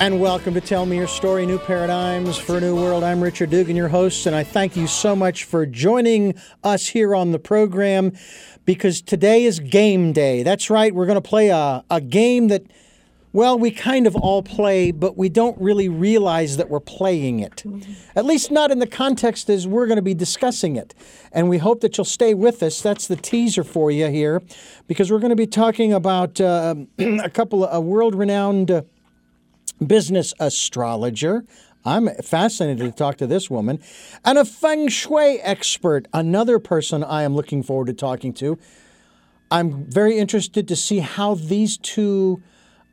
And welcome to Tell Me Your Story New Paradigms for a New World. I'm Richard Dugan, your host, and I thank you so much for joining us here on the program because today is game day. That's right, we're going to play a, a game that, well, we kind of all play, but we don't really realize that we're playing it. At least not in the context as we're going to be discussing it. And we hope that you'll stay with us. That's the teaser for you here because we're going to be talking about uh, a couple of world renowned. Uh, business astrologer. I'm fascinated to talk to this woman. And a feng shui expert, another person I am looking forward to talking to. I'm very interested to see how these two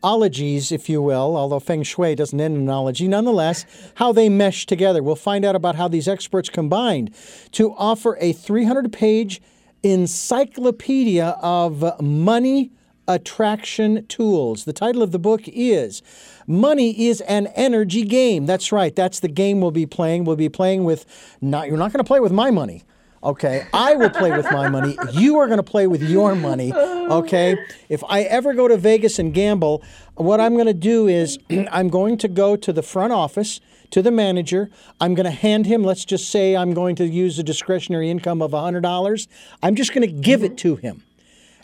ologies, if you will, although feng shui doesn't end in an ology, nonetheless, how they mesh together. We'll find out about how these experts combined to offer a 300 page encyclopedia of money attraction tools. The title of the book is Money is an Energy Game. That's right. That's the game we'll be playing. We'll be playing with not you're not going to play with my money. Okay, I will play with my money. You are going to play with your money. Okay, if I ever go to Vegas and gamble, what I'm going to do is I'm going to go to the front office, to the manager. I'm going to hand him, let's just say I'm going to use a discretionary income of $100. I'm just going to give it to him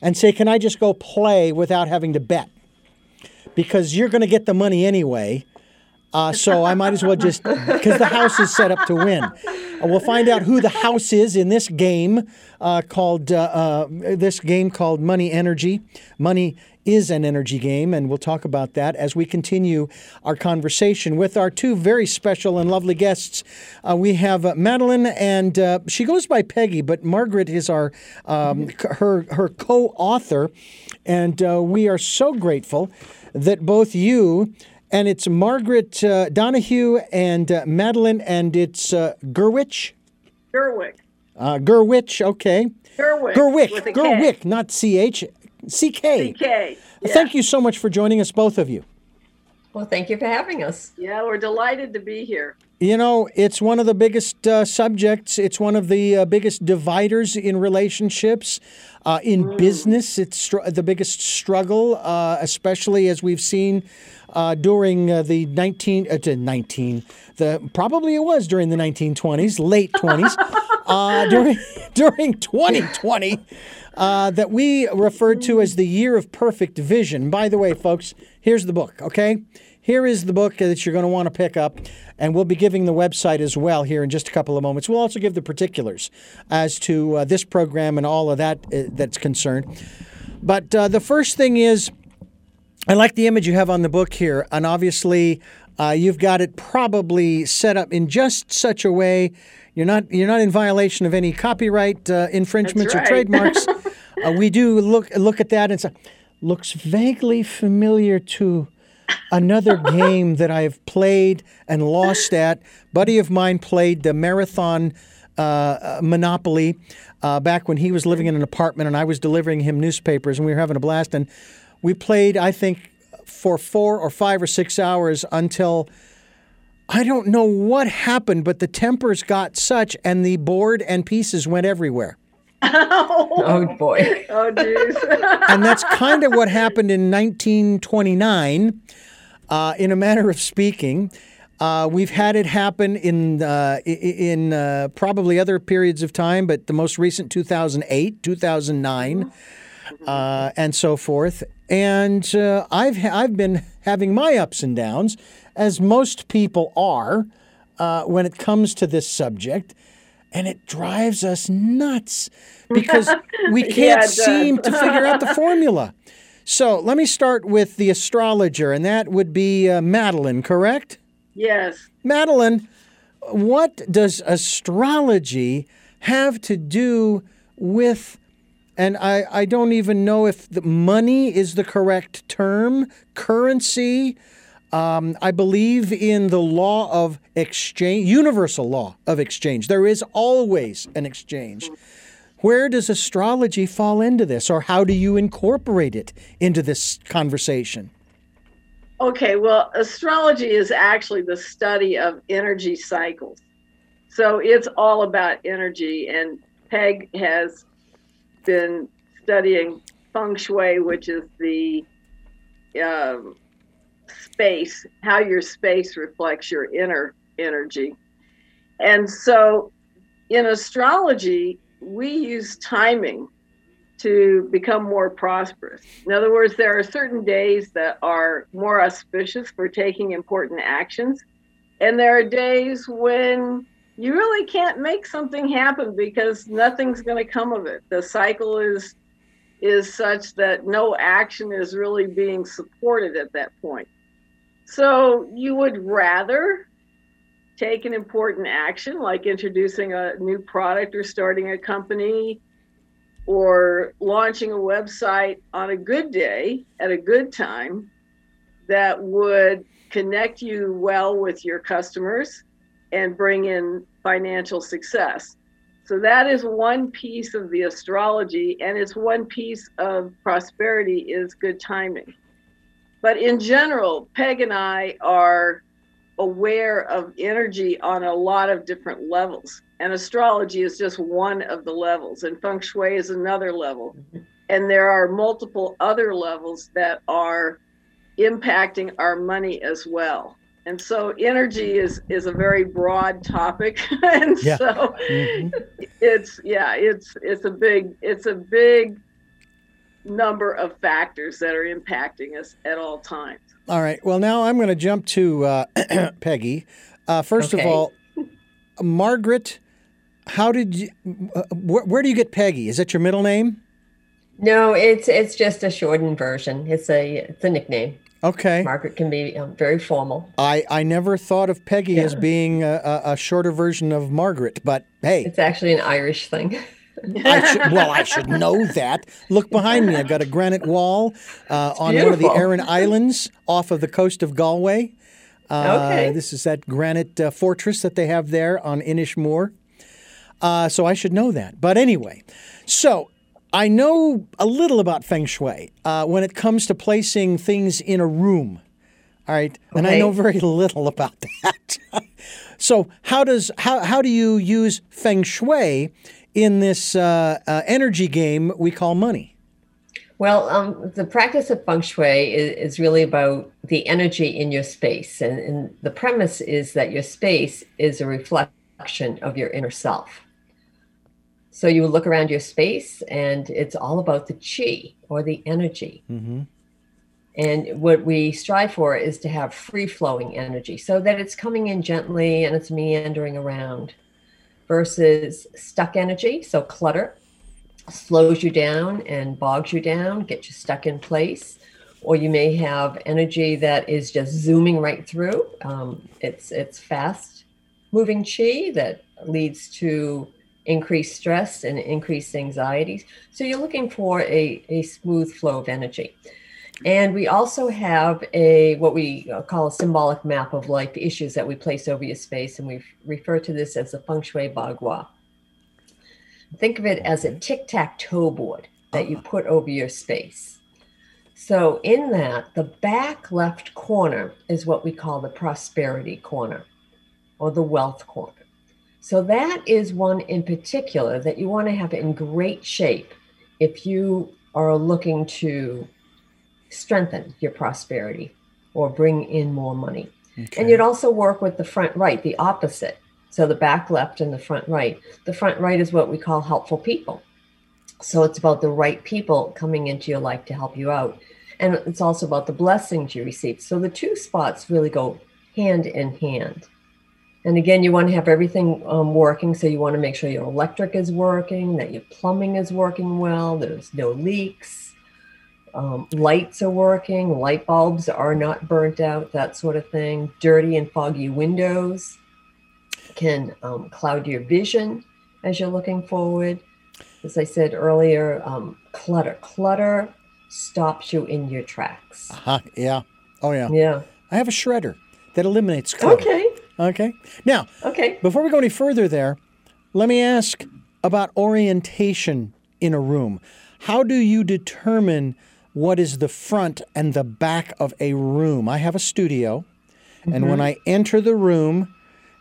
and say, Can I just go play without having to bet? Because you're going to get the money anyway. Uh, so I might as well just, because the house is set up to win. Uh, we'll find out who the house is in this game uh, called, uh, uh, this game called Money Energy. Money is an energy game, and we'll talk about that as we continue our conversation with our two very special and lovely guests. Uh, we have uh, Madeline, and uh, she goes by Peggy, but Margaret is our um, her her co-author, and uh, we are so grateful that both you. And it's Margaret uh, Donahue and uh, Madeline, and it's Gerwich. Gerwick. Uh, Gerwich, okay. Gerwick. Gerwick. with a K. Gerwick, not CH. CK. CK. Yeah. Thank you so much for joining us, both of you. Well, thank you for having us. Yeah, we're delighted to be here. You know, it's one of the biggest uh, subjects. It's one of the uh, biggest dividers in relationships. Uh, in business, it's str- the biggest struggle, uh, especially as we've seen uh, during uh, the 19, uh, to 19, the probably it was during the 1920s, late 20s, uh, during during 2020. Uh, that we referred to as the year of perfect vision. By the way, folks, here's the book, okay? Here is the book that you're going to want to pick up, and we'll be giving the website as well here in just a couple of moments. We'll also give the particulars as to uh, this program and all of that uh, that's concerned. But uh, the first thing is, I like the image you have on the book here, and obviously, uh, you've got it probably set up in just such a way you're not you're not in violation of any copyright uh, infringements That's or trademarks. uh, we do look look at that and say, looks vaguely familiar to another game that I've played and lost at. Buddy of mine played the marathon uh, uh, Monopoly uh, back when he was living in an apartment and I was delivering him newspapers and we were having a blast. And we played, I think, for four or five or six hours until I don't know what happened, but the tempers got such and the board and pieces went everywhere. Oh boy. Oh, jeez. and that's kind of what happened in 1929, uh, in a manner of speaking. Uh, we've had it happen in uh, in uh, probably other periods of time, but the most recent 2008, 2009, uh, and so forth. And uh, I've ha- I've been having my ups and downs, as most people are, uh, when it comes to this subject, and it drives us nuts because we can't Yeah, seem to figure out the formula. So let me start with the astrologer, and that would be uh, Madeline, correct? yes. Madeline, what does astrology have to do with, and I, I don't even know if the money is the correct term, currency. Um, I believe in the law of exchange, universal law of exchange. There is always an exchange. Where does astrology fall into this, or how do you incorporate it into this conversation? Okay, well, astrology is actually the study of energy cycles. So it's all about energy, and Peg has been studying feng shui, which is the um space, how your space reflects your inner energy. And so in astrology, we use timing to become more prosperous. In other words, there are certain days that are more auspicious for taking important actions. And there are days when you really can't make something happen because nothing's going to come of it. The cycle is is such that no action is really being supported at that point. So you would rather take an important action like introducing a new product or starting a company or launching a website on a good day at a good time that would connect you well with your customers and bring in financial success. So that is one piece of the astrology, and it's one piece of prosperity is good timing. But in general, Peg and I are aware of energy on a lot of different levels. And astrology is just one of the levels, and feng shui is another level. And there are multiple other levels that are impacting our money as well. And so energy is is a very broad topic. and yeah. so mm-hmm. it's yeah, it's it's a big it's a big number of factors that are impacting us at all times. All right. Well, now I'm going to jump to uh, Peggy. Uh, first okay. of all, Margaret, how did you? Uh, wh- where do you get Peggy? Is that your middle name? No, it's it's just a shortened version. It's a it's a nickname. Okay. Margaret can be um, very formal. I, I never thought of Peggy yeah. as being a, a, shorter version of Margaret, but hey. It's actually an Irish thing. I should, well, I should know that. Look behind me. I've got a granite wall uh, on beautiful. one of the Aran Islands off of the coast of Galway. Uh, okay. This is that granite uh, fortress that they have there on Inishmore. Uh, so I should know that. But anyway, so I know a little about feng shui uh, when it comes to placing things in a room. All right, and I know very little about that. so how does how how do you use feng shui in this uh, uh, energy game we call money? Well, um, the practice of feng shui is, is, really about the energy in your space. And, and, the premise is that your space is a reflection of your inner self. So you look around your space and it's all about the chi or the energy. Mm-hmm. And what we strive for is to have free flowing energy so that it's coming in gently and it's meandering around versus stuck energy. So clutter slows you down and bogs you down, gets you stuck in place. Or you may have energy that is just zooming right through. Um, it's it's fast moving chi that leads to increased stress and increased anxieties. So you're looking for a, a smooth flow of energy. And we also have a what we call a symbolic map of life issues that we place over your space, and we refer to this as the feng shui bagua. Think of it as a tic tac toe board that you put over your space. So, in that, the back left corner is what we call the prosperity corner or the wealth corner. So, that is one in particular that you want to have in great shape if you are looking to strengthen your prosperity or bring in more money. Okay. And you'd also work with the front right, the opposite. So the back left and the front right. The front right is what we call helpful people. So it's about the right people coming into your life to help you out. And it's also about the blessings you receive. So the two spots really go hand in hand. And again, you want to have everything um, working. So you want to make sure your electric is working, that your plumbing is working well, there's no leaks, um, lights are working, light bulbs are not burnt out, that sort of thing. Dirty and foggy windows can um, cloud your vision as you're looking forward. As I said earlier, um, clutter. Clutter stops you in your tracks. Uh-huh. Yeah. Oh, yeah. Yeah. I have a shredder that eliminates clutter. Okay. Okay. Now, okay. Before we go any further there, let me ask about orientation in a room. How do you determine what is the front and the back of a room. I have a studio, mm-hmm. and when mm-hmm. I enter the room,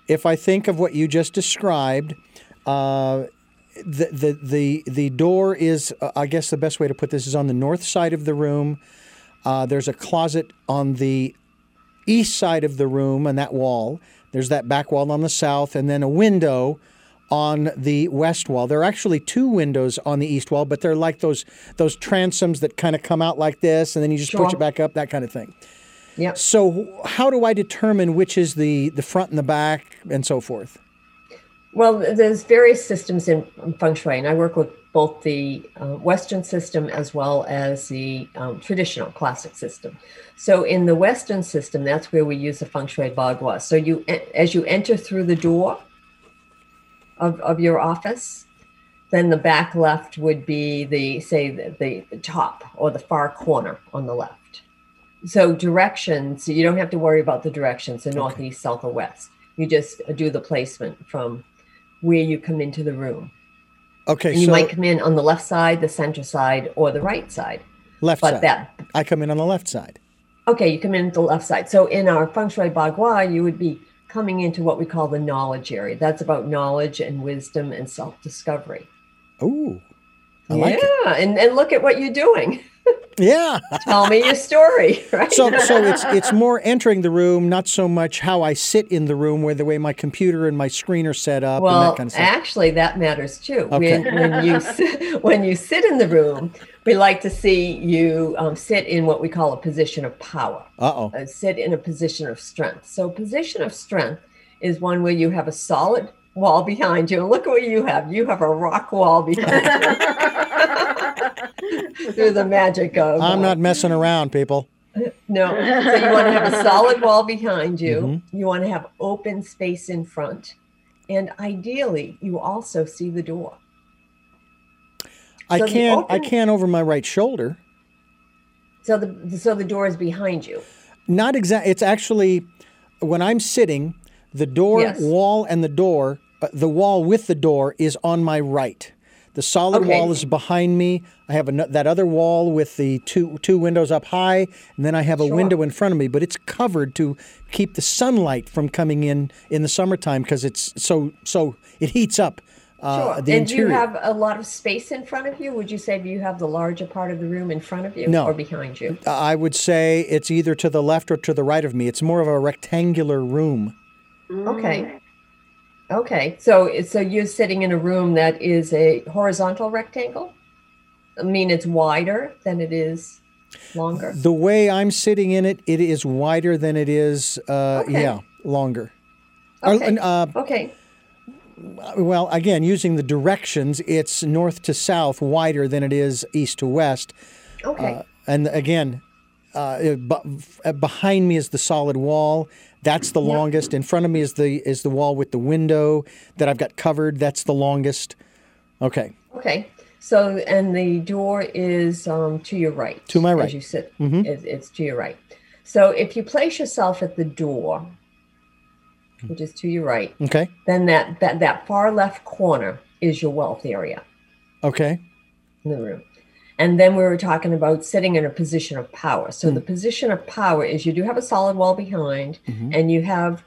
if I think of what you just described, uh, the, the the the door is uh, I guess the best way to put this is on the north side of the room. Uh, there's a closet on the east side of the room and that wall. There's that back wall on the south, and then a window on the west wall. There are actually two windows on the east wall, but they're like those those transoms that kind of come out like this, and then you just push it back up, that kind of thing. Yep. So, how do I determine which is the the front and the back, and so forth? Well, there's various systems in feng shui, and I work with both the uh, Western system as well as the um, traditional classic system. So, in the Western system, that's where we use the feng shui bagua. So, you as you enter through the door of, of your office, then the back left would be the say the, the, top or the far corner on the left. So directions, you don't have to worry about the directions, the northeast, south, or west. You just do the placement from where you come into the room. Okay, And you so might come in on the left side, the center side, or the right side. left But side. that I come in on the left side. okay, you come in the left side. So in our feng shui bagua, you would be coming into what we call the knowledge area. That's about knowledge and wisdom and self-discovery. Ooh, I like yeah, it. and, and look at what you're doing. Yeah. Tell me your story, right? so so it's it's more entering the room, not so much how I sit in the room, where the way my computer and my screen are set up and Well, that kind of stuff. actually, that matters too. Okay. When, when you sit, when you sit in the room, we like to see you um, sit in what we call a position of power. Uh oh. Uh, sit in a position of strength. So, position of strength is one where you have a solid wall behind you. And look at what you have. You have a rock wall behind you through the magic of. I'm not messing around, people. No. So you want to have a solid wall behind you. Mm-hmm. You want to have open space in front. And ideally, you also see the door. I So the can I open- can over my right shoulder. So the so the door is behind you. Not exact. It's actually when I'm sitting, the door Yes. wall and the door, the wall with the door is on my right. The solid Okay. wall is behind me. I have ano- that other wall with the two two windows up high, and then I have a Sure. window in front of me, but it's covered to keep the sunlight from coming in in the summertime because it's so so it heats up uh, Sure. the and do you have a lot of space in front of you? Would you say do you have the larger part of the room in front of you No. or behind you? I would say it's either to the left or to the right of me. It's more of a rectangular room. Okay. Okay. So so you're sitting in a room that is a horizontal rectangle? I mean it's wider than it is longer. The way I'm sitting in it, it is wider than it is, uh, Okay. yeah, longer. Or, Okay. uh, Okay. well, again, using the directions, it's north to south wider than it is east to west. Okay. Uh, and again, uh, behind me is the solid wall. That's the longest. In front of me is the is the wall with the window that I've got covered. That's the longest. Okay. Okay. So, and the door is um, to your right. To my right. As you sit, Mhm. it, it's to your right. So, if you place yourself at the door, which is to your right, Okay. then that, that, that far left corner is your wealth area Okay. in the room. And then we were talking about sitting in a position of power. So, the position of power is you do have a solid wall behind Mhm. and you have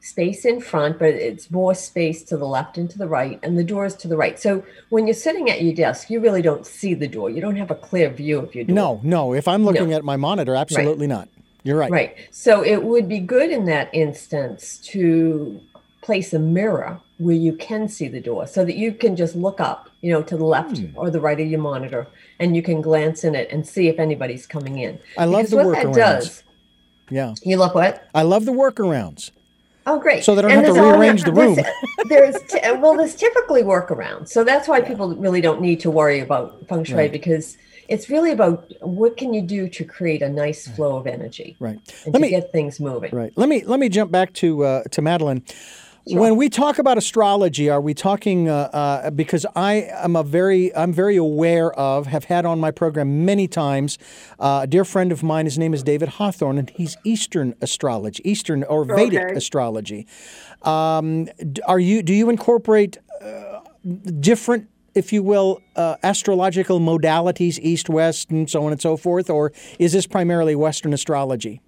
space in front, but it's more space to the left and to the right, and the door is to the right. So when you're sitting at your desk, you really don't see the door. You don't have a clear view of your door. No, no. If I'm looking at my monitor, absolutely not. You're right. Right. So it would be good in that instance to place a mirror where you can see the door so that you can just look up, you know, to the left Hmm. or the right of your monitor and you can glance in it and see if anybody's coming in. I love Because the what that workarounds. does, Yeah. you love what? I love the workarounds. Oh, great! So they don't And have to rearrange the room. There's, t- well, there's typically workarounds, so that's why people really don't need to worry about feng shui Right. because it's really about what can you do to create a nice flow of energy Right. and Let to me get things moving. right. Let me let me jump back to uh, to Madeline. When we talk about astrology, are we talking uh, uh, because I am a very I'm very aware of have had on my program many times uh, a dear friend of mine. His name is David Hawthorne, and he's Eastern astrology, Eastern or Vedic Okay. astrology. Um, are you do you incorporate uh, different, if you will, uh, astrological modalities, east, west, and so on and so forth, or is this primarily Western astrology?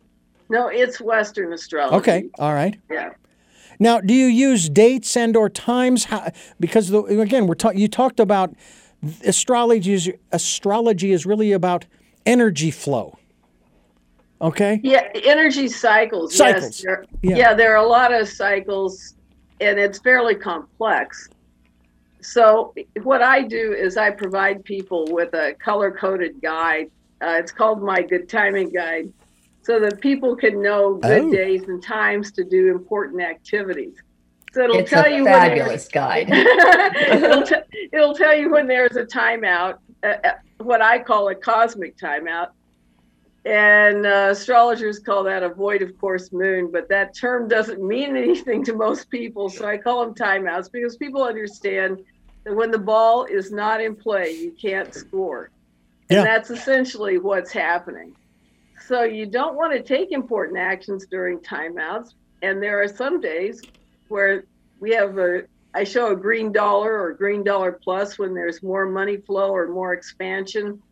No, it's Western astrology. Okay, all right. Yeah. Now, do you use dates and or times? How, because the, again, we're ta- you talked about astrology. Is, astrology is really about energy flow. Okay. Yeah, energy cycles. Cycles. Yes, there, Yeah. yeah. there are a lot of cycles, and it's fairly complex. So, what I do is I provide people with a color coded guide. Uh, it's called my Good Timing Guide, so that people can know good Oh. days and times to do important activities. So, it'll It's tell a you when there's- fabulous guide. it'll, t- it'll tell you when there's a timeout, uh, uh, what I call a cosmic timeout. And uh, astrologers call that a void of course moon, but that term doesn't mean anything to most people. So I call them timeouts because people understand that when the ball is not in play, you can't score. And Yeah. that's essentially what's happening. So you don't want to take important actions during timeouts. And there are some days where we have a I show a green dollar or green dollar plus when there's more money flow or more expansion.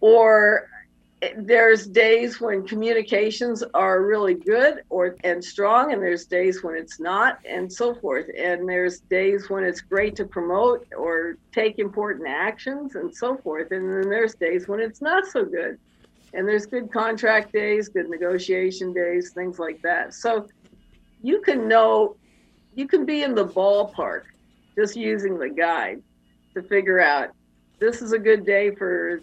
Or there's days when communications are really good or and strong and there's days when it's not and so forth and there's days when it's great to promote or take important actions and so forth and then there's days when it's not so good and there's good contract days good negotiation days things like that. So you can know you can be in the ballpark just using the guide to figure out this is a good day for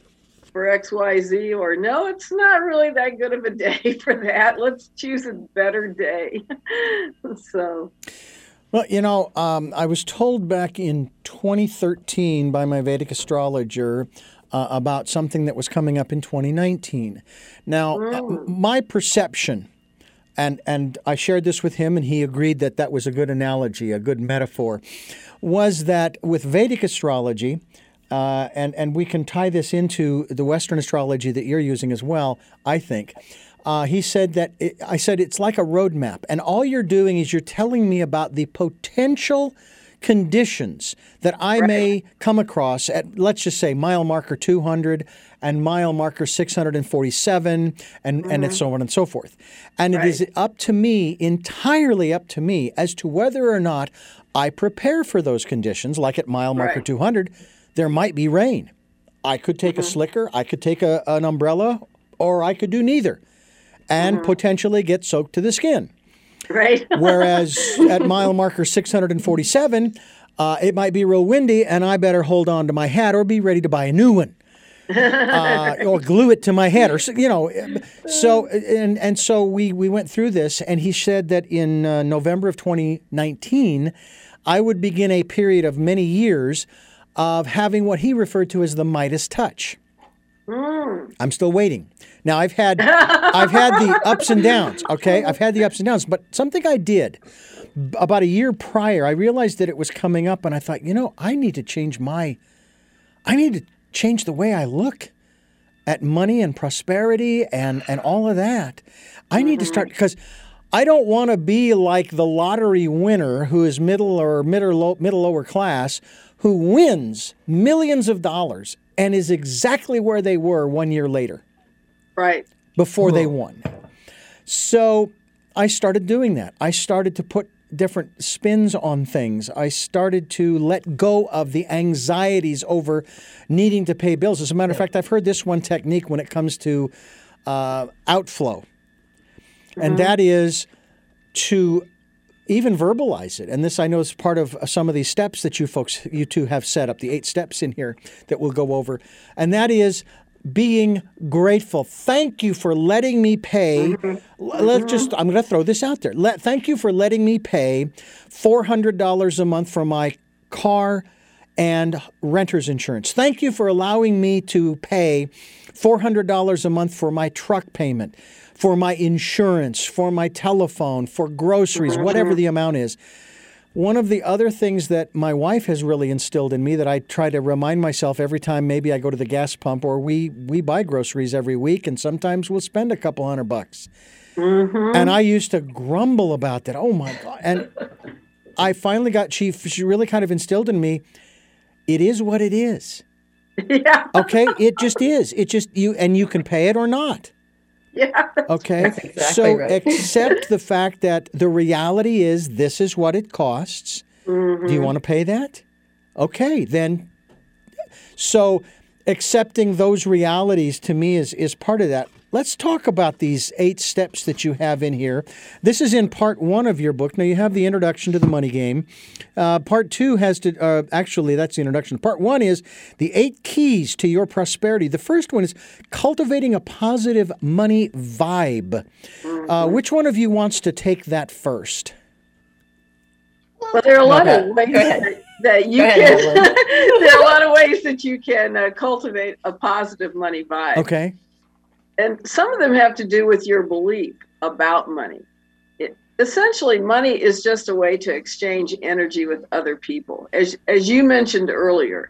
for xyz or no it's not really that good of a day for that. Let's choose a better day. So. Well, you know, um, I was told back in 2013 by my Vedic astrologer uh, about something that was coming up in 2019. Now, uh, my perception, and and I shared this with him, and he agreed that that was a good analogy, a good metaphor, was that with Vedic astrology. Uh, and and we can tie this into the Western astrology that you're using as well. I think uh, he said that it, I said it's like a roadmap, and all you're doing is you're telling me about the potential conditions that I may come across at let's just say mile marker 200 and mile marker 647 and and mm-hmm. so on and so forth. And it is up to me entirely up to me as to whether or not I prepare for those conditions like at mile marker Right. 200 there might be rain. I could take a mm-hmm. slicker, I could take a, an umbrella or I could do neither and mm-hmm. potentially get soaked to the skin. right Whereas at mile marker 647, uh, it might be real windy, and I better hold on to my hat or be ready to buy a new one. Uh, or glue it to my head, or you know, so and and so we we went through this, and he said that in uh, November of 2019, I would begin a period of many years of having what he referred to as the Midas touch. Mm. I'm still waiting. Now I've had I've had the ups and downs. Okay, I've had the ups and downs, but something I did about a year prior, I realized that it was coming up, and I thought, you know, I need to change my, I need to change the way I look at money and prosperity and and all of that. I need to start mm. because. I don't want to be like the lottery winner who is middle or middle low, middle lower class who wins millions of dollars and is exactly where they were 1 year later right before they won. So I started doing that. I started to put different spins on things. I started to let go of the anxieties over needing to pay bills. As a matter of fact, I've heard this one technique when it comes to uh, outflow, and that is to even verbalize it. And this I know is part of uh, some of these steps that you folks, you two have set up, the eight steps in here that we'll go over. And that is being grateful. Thank you for letting me pay. Mm-hmm. L- Let's mm-hmm. just, I'm going to throw this out there. Let, thank you for letting me pay $400 a month for my car and renter's insurance. Thank you for allowing me to pay $400 a month for my truck payment, for my insurance, for my telephone, for groceries, whatever the amount is. One of the other things that my wife has really instilled in me that I try to remind myself every time maybe I go to the gas pump or we we buy groceries every week and sometimes we'll spend a couple hundred bucks. Mm-hmm. And I used to grumble about that. Oh my god. And I finally got chief she really kind of instilled in me it is what it is. yeah Okay? it just is. It just you and you can pay it or not. yeah Okay. Exactly so right. accept the fact that the reality is this is what it costs. Do you mm-hmm. want to pay that? Okay, then. So accepting those realities to me is is part of that. Let's talk about these eight steps that you have in here. This is in part one of your book. Now, you have the introduction to the money game. Uh, part two has to, uh, actually, that's the introduction. Part one is the eight keys to your prosperity. The first one is cultivating a positive money vibe. Uh, which one of you wants to take that first? Well, there are a lot of ways that, that you ahead, can. there are a lot of ways that you can uh, cultivate a positive money vibe. Okay. And some of them have to do with your belief about money. It, essentially, money is just a way to exchange energy with other people. As as you mentioned earlier,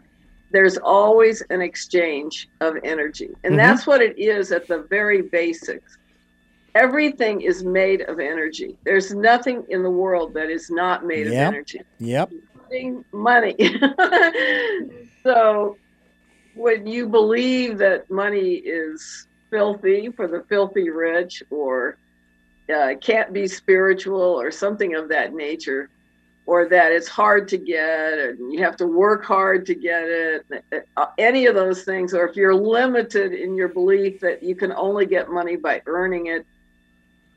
there's always an exchange of energy, and Mhm. that's what it is at the very basics. Everything is made of energy. There's nothing in the world that is not made Yep. of energy Yep. including money. so when you believe that money is filthy for the filthy rich or uh, can't be spiritual or something of that nature, or that it's hard to get and you have to work hard to get it, uh, any of those things, or if you're limited in your belief that you can only get money by earning it,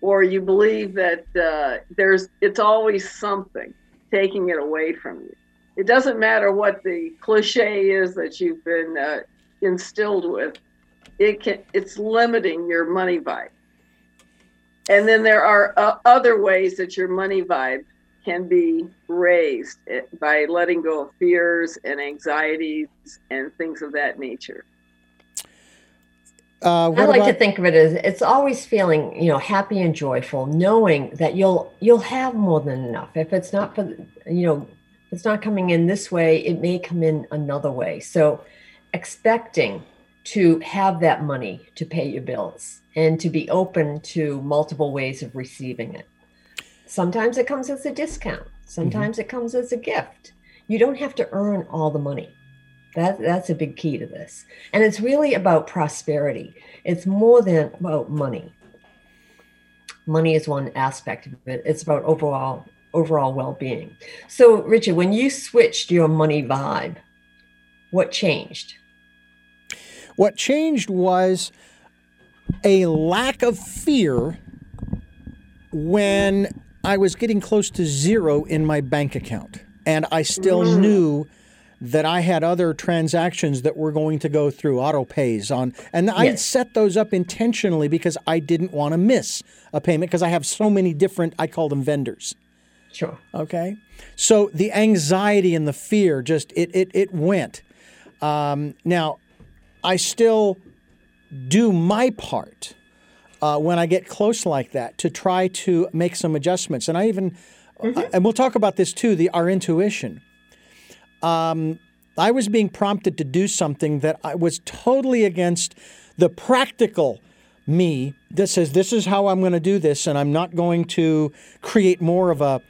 or you believe that uh, there's it's always something taking it away from you. It doesn't matter what the cliche is that you've been uh, instilled with. It can it's limiting your money vibe. And then there are uh, other ways that your money vibe can be raised eh, by letting go of fears and anxieties and things of that nature. Uh, I like about, to think of it as it's always feeling, you know, happy and joyful, knowing that you'll you'll have more than enough. If it's not for, you know, if it's not coming in this way, it may come in another way. So, expecting to have that money to pay your bills and to be open to multiple ways of receiving it. Sometimes it comes as a discount. Sometimes mm-hmm. it comes as a gift. You don't have to earn all the money. That, that's a big key to this. And it's really about prosperity. It's more than about money. Money is one aspect of it. It's about overall overall well-being. So, Richard, when you switched your money vibe, what changed? What changed was a lack of fear when I was getting close to zero in my bank account. And I still knew that I had other transactions that were going to go through auto pays on and I Yes. set those up intentionally because I didn't want to miss a payment because I have so many different I call them vendors. Sure. Okay. So the anxiety and the fear just it it it went. Um, now, I still do my part uh, when I get close like that to try to make some adjustments, and I even and we'll talk about this too. The our intuition. Um, I was being prompted to do something that I was totally against the practical me that says this is how I'm going to do this, and I'm not going to create more of a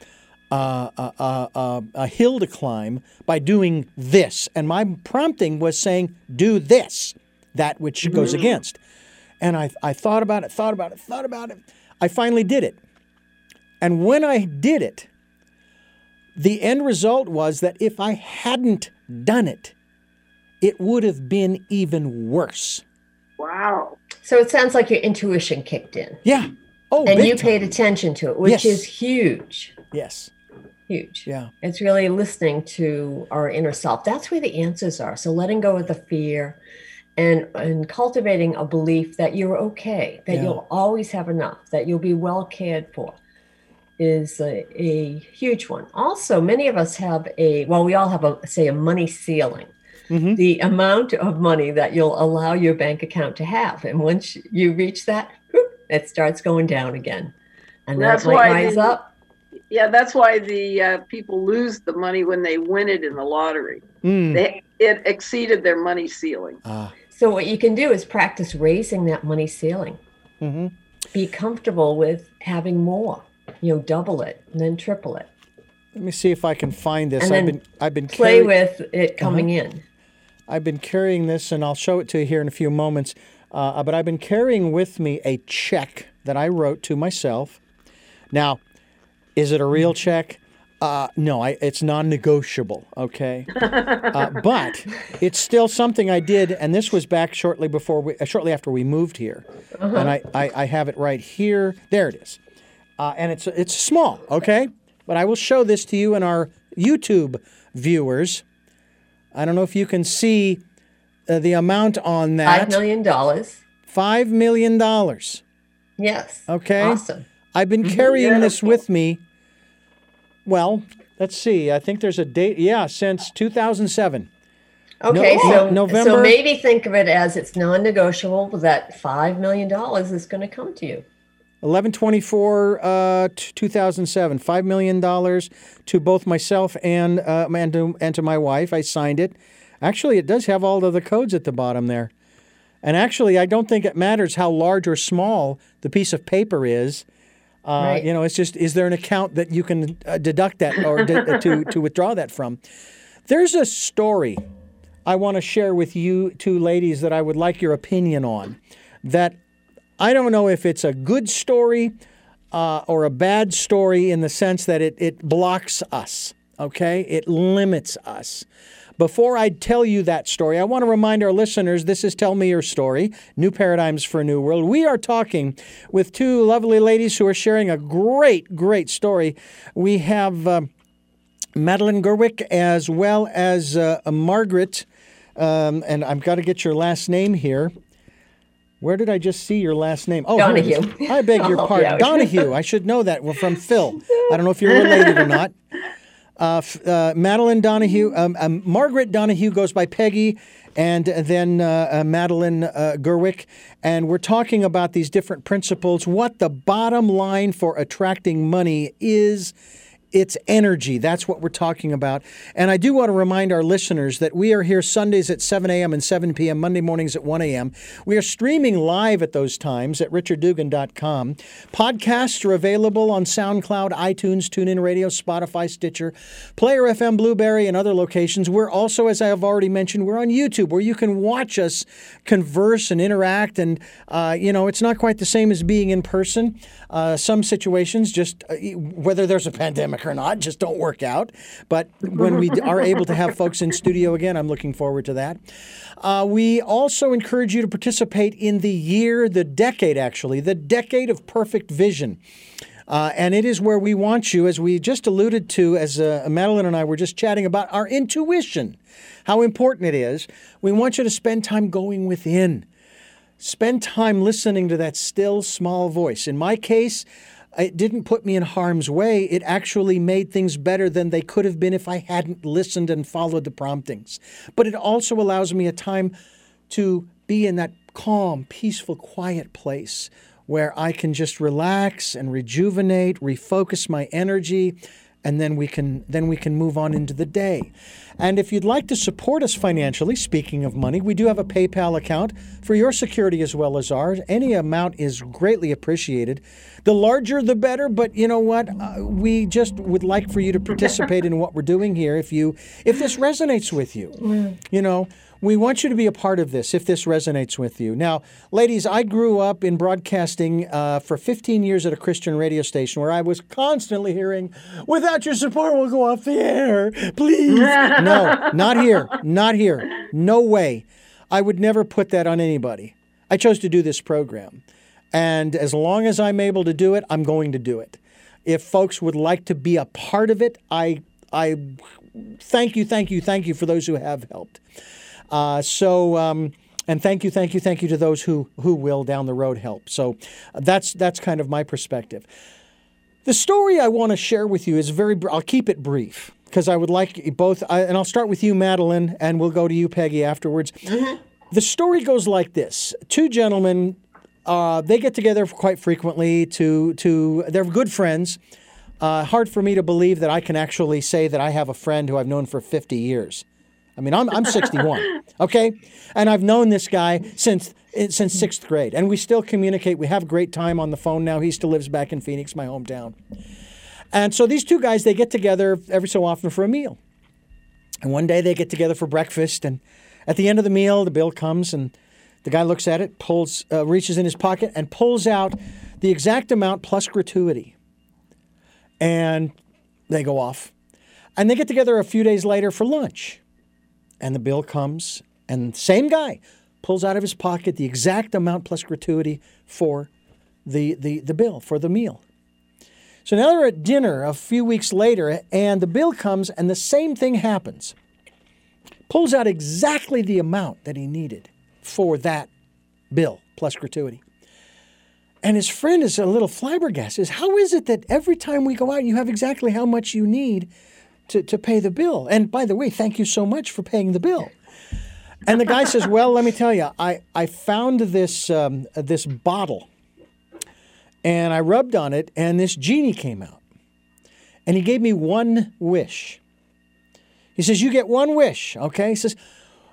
uh, a, a, a, a hill to climb by doing this. And my prompting was saying, do this, that which goes against. And I, I thought about it, thought about it, thought about it. I finally did it. And when I did it, the end result was that if I hadn't done it, it would have been even worse. Wow. So it sounds like your intuition kicked in Yeah. Oh, and you time. paid attention to it, which Yes. is huge. Yes. Huge. Yeah. It's really listening to our inner self. That's where the answers are. So letting go of the fear and and cultivating a belief that you're okay, that Yeah. you'll always have enough, that you'll be well cared for is a, a huge one. Also, many of us have a well, we all have a say a money ceiling. Mhm. The amount of money that you'll allow your bank account to have. And once you reach that, whoop, it starts going down again. And That's that might why rise up. Yeah, that's why the uh, people lose the money when they win it in the lottery. Mm. They, it exceeded their money ceiling. Ah. So what you can do is practice raising that money ceiling. hmm Be comfortable with having more. You know, double it and then triple it. Let me see if I can find this. And I've been I've been Play carry- with it coming in. I've been carrying this, and I'll show it to you here in a few moments. Uh, but I've been carrying with me a check that I wrote to myself. Now, is it a real check? Uh, no, I, it's non-negotiable. Okay, uh, but it's still something I did, and this was back shortly before, we, uh, shortly after we moved here, Uh-huh. and I, I, I have it right here. There it is, uh, and it's it's small. Okay, but I will show this to you and our YouTube viewers. I don't know if you can see uh, the amount on that. Five million dollars. Five million dollars. Yes. Okay. Awesome. I've been carrying this with me. Well, let's see. I think there's a date. Yeah, since 2007. Okay, No- so November- so maybe think of it as it's non-negotiable that five million dollars is going to come to you. 1124 uh, 2007 5 million dollars to both myself and uh, and to, and to my wife i signed it actually it does have all of the codes at the bottom there and actually i don't think it matters how large or small the piece of paper is uh, Right. you know it's just is there an account that you can uh, deduct that or de- to to withdraw that from there's a story i want to share with you two ladies that i would like your opinion on that I don't know if it's a good story uh, or a bad story in the sense that it, it blocks us, okay? It limits us. Before I tell you that story, I want to remind our listeners this is Tell Me Your Story, New Paradigms for a New World. We are talking with two lovely ladies who are sharing a great, great story. We have uh, Madeline Gerwick as well as uh, Margaret, um, and I've got to get your last name here. Where did I just see your last name? Oh, here it is. Donahue. I beg your you pardon. Donahue. I should know that. We're from Phil. I don't know if you're related or not. Uh, uh, Madeline Donahue, um, um, Margaret Donahue goes by Peggy, and then uh, uh, Madeline uh, Gerwick. And we're talking about these different principles, what the bottom line for attracting money is. It's energy. That's what we're talking about. And I do want to remind our listeners that we are here Sundays at 7 a.m. and 7 p.m., Monday mornings at 1 a.m. We are streaming live at those times at richarddugan.com. Podcasts are available on SoundCloud, iTunes, TuneIn Radio, Spotify, Stitcher, Player FM, Blubrry, and other locations. We're also, as I have already mentioned, we're on YouTube where you can watch us converse and interact. And, uh, you know, it's not quite the same as being in person. Uh, some situations, just uh, whether there's a pandemic or not, just don't work out. But when we are able to have folks in studio again, I'm looking forward to that. Uh, we also encourage you to participate in the year, the decade actually, the decade of perfect vision. Uh, and it is where we want you, as we just alluded to, as uh, Madeline and I were just chatting about our intuition, how important it is. We want you to spend time going within. Spend time listening to that still small voice. In my case, it didn't put me in harm's way. It actually made things better than they could have been if I hadn't listened and followed the promptings. But it also allows me a time to be in that calm, peaceful, quiet place where I can just relax and rejuvenate, refocus my energy, and then we can then we can move on into the day. And if you'd like to support us financially, speaking of money, we do have a PayPal account for your security as well as ours. Any amount is greatly appreciated. The larger the better, but you know what? Uh, we just would like for you to participate in what we're doing here if you if this resonates with you. You know, we want you to be a part of this if this resonates with you. Now, ladies, I grew up in broadcasting uh, for 15 years at a Christian radio station where I was constantly hearing, without your support, we'll go off the air. Please. no, not here. Not here. No way. I would never put that on anybody. I chose to do this program. And as long as I'm able to do it, I'm going to do it. If folks would like to be a part of it, I, I thank you, thank you, thank you for those who have helped. Uh, so, um, and thank you, thank you, thank you to those who who will down the road help. So, that's that's kind of my perspective. The story I want to share with you is very. I'll keep it brief because I would like both, I, and I'll start with you, Madeline, and we'll go to you, Peggy, afterwards. The story goes like this: Two gentlemen, uh, they get together quite frequently. To to they're good friends. Uh, hard for me to believe that I can actually say that I have a friend who I've known for 50 years. I mean, I'm, I'm 61, okay? And I've known this guy since since sixth grade, and we still communicate. We have great time on the phone now. He still lives back in Phoenix, my hometown. And so these two guys, they get together every so often for a meal. And one day they get together for breakfast, and at the end of the meal, the bill comes, and the guy looks at it, pulls, uh, reaches in his pocket, and pulls out the exact amount plus gratuity. And they go off. And they get together a few days later for lunch. And the bill comes, and same guy pulls out of his pocket the exact amount plus gratuity for the, the, the bill, for the meal. So now they're at dinner a few weeks later, and the bill comes, and the same thing happens. Pulls out exactly the amount that he needed for that bill plus gratuity. And his friend is a little flabbergasted. How is it that every time we go out, you have exactly how much you need to, to pay the bill? And by the way, thank you so much for paying the bill. And the guy says, Well, let me tell you, I, I found this, um, this bottle and I rubbed on it, and this genie came out. And he gave me one wish. He says, You get one wish, okay? He says,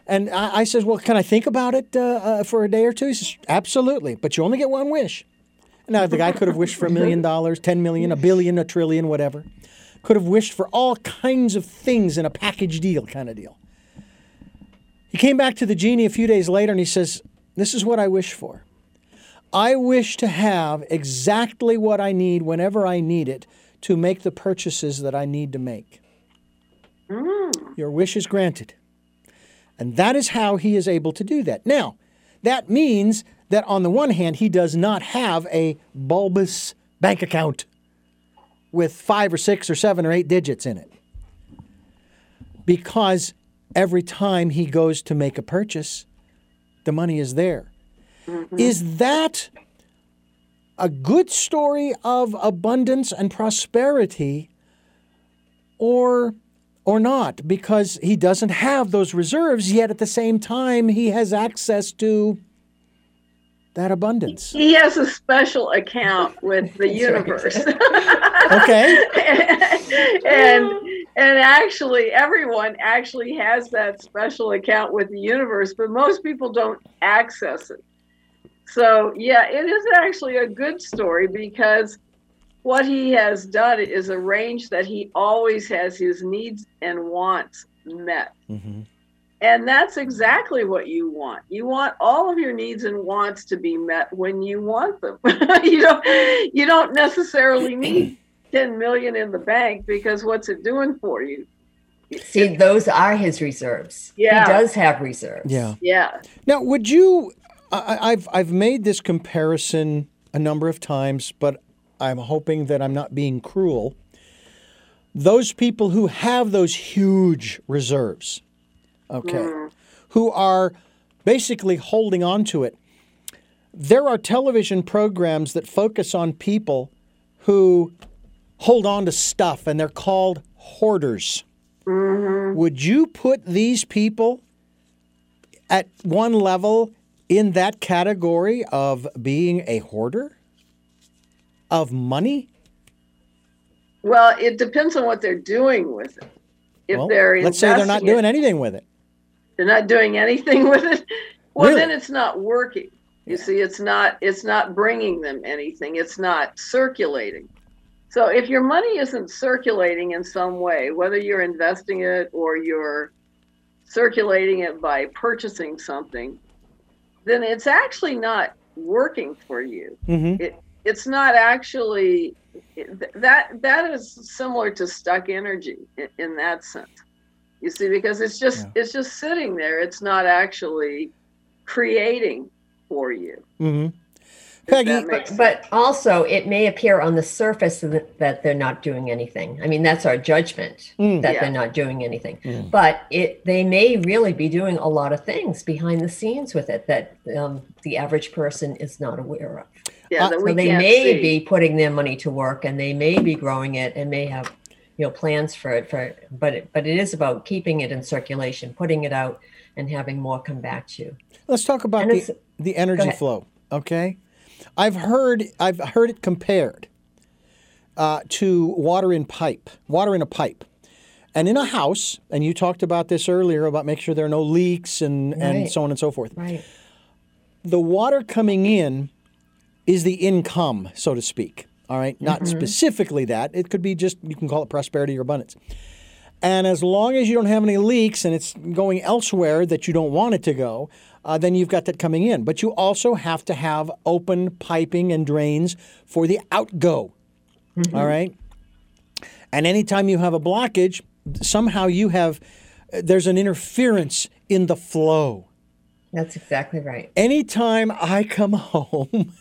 and I, I says, Well, can I think about it uh, uh, for a day or two? He says, Absolutely, but you only get one wish. Now, the guy could have wished for a million dollars, 10 million, a billion, a trillion, whatever. Could have wished for all kinds of things in a package deal kind of deal. He came back to the genie a few days later and he says, This is what I wish for. I wish to have exactly what I need whenever I need it to make the purchases that I need to make. Mm. Your wish is granted. And that is how he is able to do that. Now, that means that on the one hand, he does not have a bulbous bank account with five or six or seven or eight digits in it. Because every time he goes to make a purchase, the money is there. Mm-hmm. Is that a good story of abundance and prosperity or or not because he doesn't have those reserves yet at the same time he has access to that abundance. He has a special account with the universe. okay. and and actually everyone actually has that special account with the universe, but most people don't access it. So, yeah, it is actually a good story because what he has done is arranged that he always has his needs and wants met. Mm-hmm. And that's exactly what you want. You want all of your needs and wants to be met when you want them. you don't you don't necessarily need 10 million in the bank because what's it doing for you? See, those are his reserves. Yeah. He does have reserves. Yeah. Yeah. Now, would you I, I've I've made this comparison a number of times, but I'm hoping that I'm not being cruel. Those people who have those huge reserves, okay, hmm. who are basically holding on to it. There are television programs that focus on people who hold on to stuff, and they're called hoarders. Mm-hmm. Would you put these people at one level in that category of being a hoarder of money? Well, it depends on what they're doing with it. If Well, they're let's say they're not investing it- doing anything with it. they're not doing anything with it well Really? then it's not working you see it's not it's not bringing them anything it's not circulating so if your money isn't circulating in some way whether you're investing it or you're circulating it by purchasing something then it's actually not working for you Mm-hmm. it, it's not actually that that is similar to stuck energy in, in that sense you see because it's just it's just sitting there it's not actually creating for you Mm-hmm. Peggy, that makes sense. But also, it may appear on the surface that, that they're not doing anything. I mean, that's our judgment Mm. that Yeah. they're not doing anything. Mm. But it they may really be doing a lot of things behind the scenes with it that um, the average person is not aware of. Yeah uh, that So they can't may see. be putting their money to work, and they may be growing it, and may have you know plans for it. For but it, but it is about keeping it in circulation, putting it out, and having more come back to you. let's talk about And the, the energy flow. Okay, I've heard I've heard it compared uh, to water in pipe, water in a pipe. And in a house, and you talked about this earlier about make sure there are no leaks and, and so on and so forth. Right. the water coming in is the income, so to speak. All right? Not mm-hmm. specifically that. It could be just, you can call it prosperity or abundance. And as long as you don't have any leaks and it's going elsewhere that you don't want it to go, uh, then you've got that coming in. But you also have to have open piping and drains for the outgo. Mm-hmm. All right? And anytime you have a blockage, somehow you have uh, there's an interference in the flow. That's exactly right. Anytime I come home,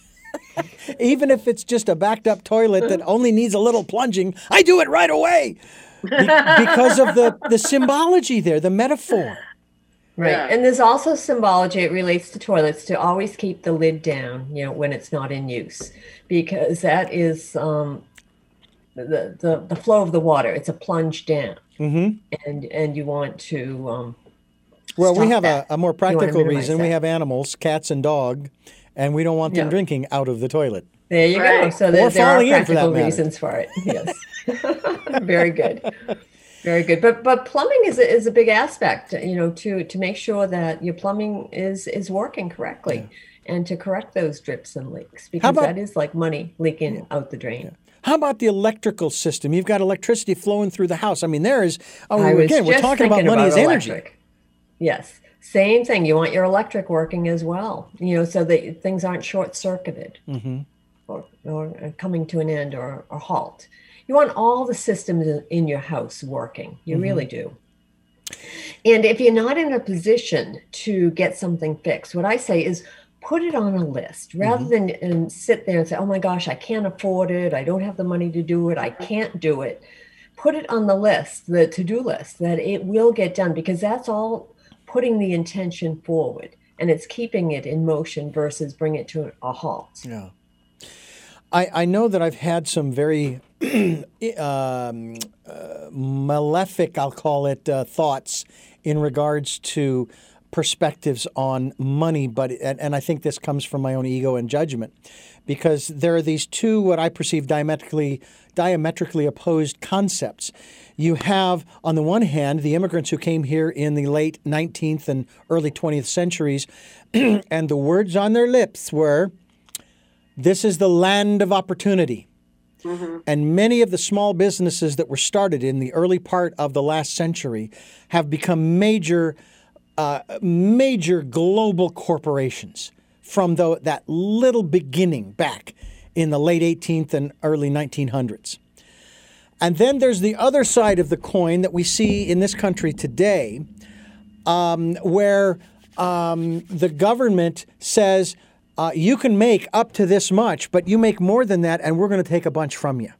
even if it's just a backed up toilet that only needs a little plunging, I do it right away Be- because of the, the symbology there, the metaphor. Right. Yeah. And there's also symbology, it relates to toilets to always keep the lid down, you know, when it's not in use, because that is um, the, the, the flow of the water. It's a plunge down. Mm-hmm. And, and you want to, um, Well, we have a, that. a more practical minimize reason. We have animals, cats and dog, and we don't want them Yeah. drinking out of the toilet. There you go. So Or there, there are falling in, for that practical reasons for it. Yes. Very good. Very good. But but plumbing is a, is a big aspect, you know, to to make sure that your plumbing is is working correctly and to correct those drips and leaks because about- that is like money leaking out the drain. How about the electrical system? You've got electricity flowing through the house. I mean, there is. Oh, I again, we're talking about thinking money as energy. Yes. Same thing. You want your electric working as well, you know, so that things aren't short circuited Mm-hmm. or, or coming to an end or, or halt. You want all the systems in, your house working. You really do. And if you're not in a position to get something fixed, what I say is put it on a list rather than and sit there and say, oh my gosh, I can't afford it. I don't have the money to do it. I can't do it. Put it on the list, the to do list, that it will get done because that's all putting the intention forward and it's keeping it in motion versus bring it to a halt. Yeah. I, I know that I've had some very um, uh, malefic, I'll call it, uh, thoughts in regards to perspectives on money, but and, and I think this comes from my own ego and judgment, because there are these two what I perceive diametrically diametrically opposed concepts. You have, on the one hand, the immigrants who came here in the late 19th and early 20th centuries, and the words on their lips were, "This is the land of opportunity." And many of the small businesses that were started in the early part of the last century have become major, uh, major global corporations from the, that little beginning back in the late 18th and early 1900s. And then there's the other side of the coin that we see in this country today, um, where um, the government says uh, you can make up to this much, but you make more than that, and we're going to take a bunch from you.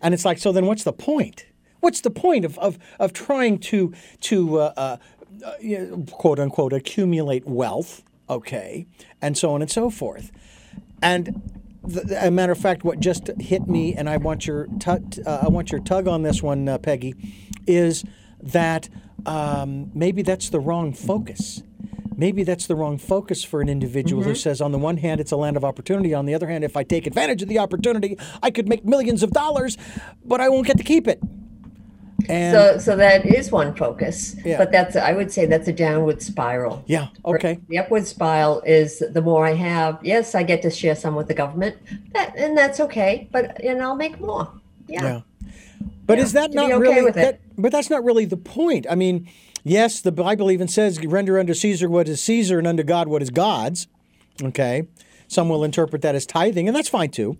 And it's like, so then what's the point? What's the point of, of, of trying to, to uh, uh, uh, quote unquote, accumulate wealth, okay, and so on and so forth? And a matter of fact, what just hit me, and I want your tu- uh, I want your tug on this one, uh, Peggy, is that um, maybe that's the wrong focus. Maybe that's the wrong focus for an individual who says, on the one hand, it's a land of opportunity. On the other hand, if I take advantage of the opportunity, I could make millions of dollars, but I won't get to keep it. And So, so that is one focus, Yeah. but that's I would say that's a downward spiral. yeah, okay, The upward spiral is the more I have. Yes, I get to share some with the government, that, and that's okay. But and I'll make more. Yeah. yeah. But is that to not okay really? That, but that's not really the point. I mean, yes, the Bible even says, "Render unto Caesar what is Caesar, and unto God what is God's." Okay, some will interpret that as tithing, and that's fine too.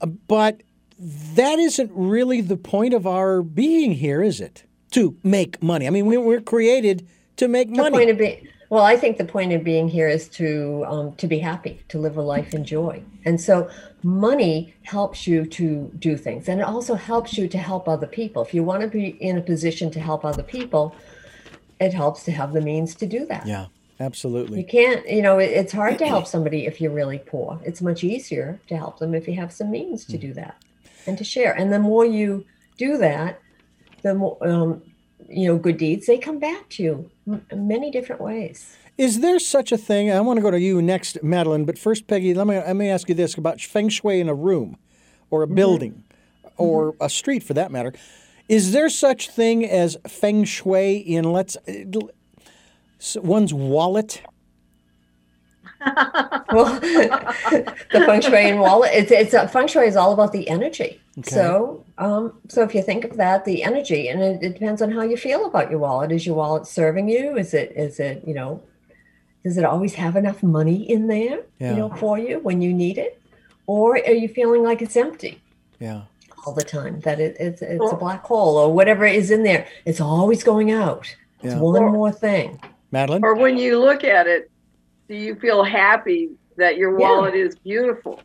Uh, But that isn't really the point of our being here, is it? To make money. I mean, we, we're created to make money. The point of being well, I think the point of being here is to um, to be happy, to live a life in joy, and so money helps you to do things, and it also helps you to help other people. If you want to be in a position to help other people, it helps to have the means to do that. yeah, absolutely. You can't, you know, it, it's hard to help somebody if you're really poor. It's much easier to help them if you have some means to do that and to share. And the more you do that, the more, um, you know, good deeds, they come back to you in many different ways. Is there such a thing? I want to go to you next, Madeline. But first, Peggy, let me let me ask you this about feng shui in a room, or a mm-hmm. building, mm-hmm. or a street for that matter. Is there such thing as feng shui in let's uh, one's wallet? Well, the feng shui and wallet, it's, it's uh, feng shui is all about the energy. So, um, so if you think of that, the energy, and it, it depends on how you feel about your wallet. Is your wallet serving you? Is it, is it, you know, does it always have enough money in there, Yeah. you know, for you when you need it, or are you feeling like it's empty? Yeah. all the time. That it, it's it's a black hole or whatever is in there. It's always going out. It's Yeah. one Or- more thing. Madeline? Or when you look at it, do you feel happy that your Yeah. wallet is beautiful?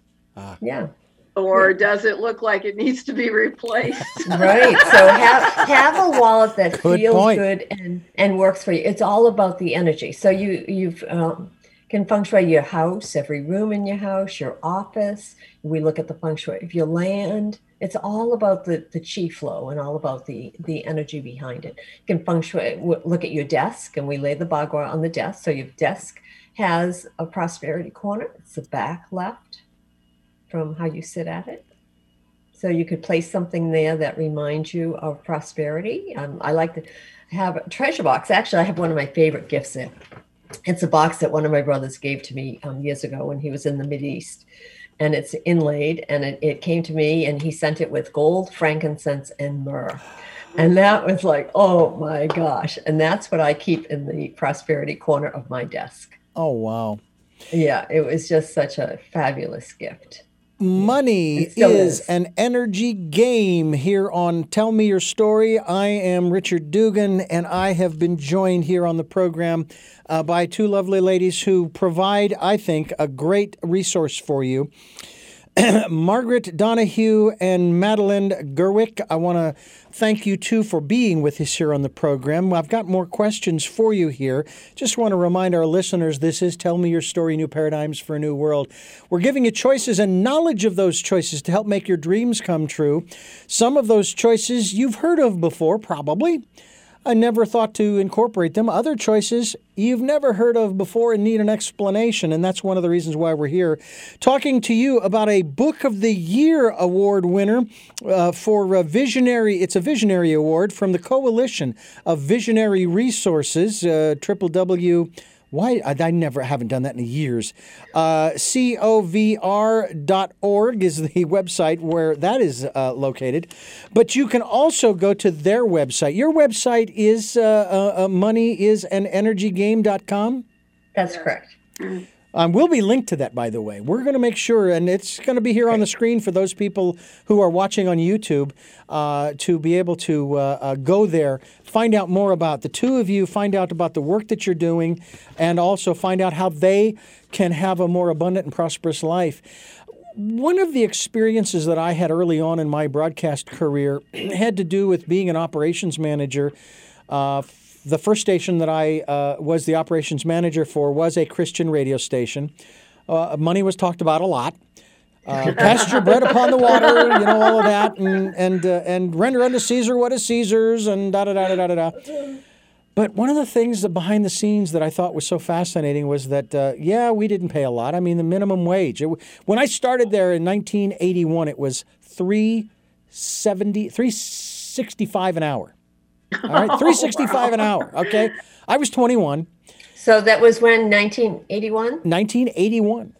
Yeah. Or does it look like it needs to be replaced? Right. So have have a wallet that Good feels point. good and and works for you. It's all about the energy. So you you've um, can feng shui your house, every room in your house, your office. We look at the feng shui of your land. It's all about the the chi flow and all about the the energy behind it. You can feng shui look at your desk, and we lay the bagua on the desk. So your desk has a prosperity corner. It's the back left from how you sit at it. So you could place something there that reminds you of prosperity. Um, I like to have a treasure box. Actually, I have one of my favorite gifts there. It's a box that one of my brothers gave to me um, years ago when he was in the Mid East. And it's inlaid, and it, it came to me, and he sent it with gold, frankincense, and myrrh. And that was like, oh my gosh. And that's what I keep in the prosperity corner of my desk. Oh, wow. Yeah, it was just such a fabulous gift. Money is is. an energy game here on Tell Me Your Story. I am Richard Dugan, and I have been joined here on the program uh, by two lovely ladies who provide, I think, a great resource for you. Margaret Donahue and Madeline Gerwick, I want to thank you two for being with us here on the program. I've got more questions for you here. Just want to remind our listeners this is Tell Me Your Story New Paradigms for a New World. We're giving you choices and knowledge of those choices to help make your dreams come true. Some of those choices you've heard of before, probably. I never thought to incorporate them. Other choices you've never heard of before and need an explanation, and that's one of the reasons why we're here. Talking to you about a Book of the Year award winner uh, for a visionary. It's a visionary award from the Coalition of Visionary Resources. Uh, triple W. Why I, I never haven't done that in years. Uh, covr.org is the website where that is uh, located, but you can also go to their website. Your website is uh, uh, uh, moneyisanenergygame.com. That's correct. Um, we'll be linked to that, by the way. We're going to make sure, and it's going to be here on the screen for those people who are watching on YouTube uh, to be able to uh, uh, go there, find out more about the two of you, find out about the work that you're doing, and also find out how they can have a more abundant and prosperous life. One of the experiences that I had early on in my broadcast career had to do with being an operations manager. The first station that I uh, was the operations manager for was a Christian radio station. Uh, money was talked about a lot. Uh, cast your bread upon the water, you know all of that, and and uh, and render unto Caesar what is Caesar's, and da da da da da da. da. But one of the things that behind the scenes that I thought was so fascinating was that, uh, yeah, we didn't pay a lot. I mean, the minimum wage. It, when I started there in 1981, it was 370, 365 an hour. All right, 365 an hour. Okay. I was 21, So that was when 1981, 1981.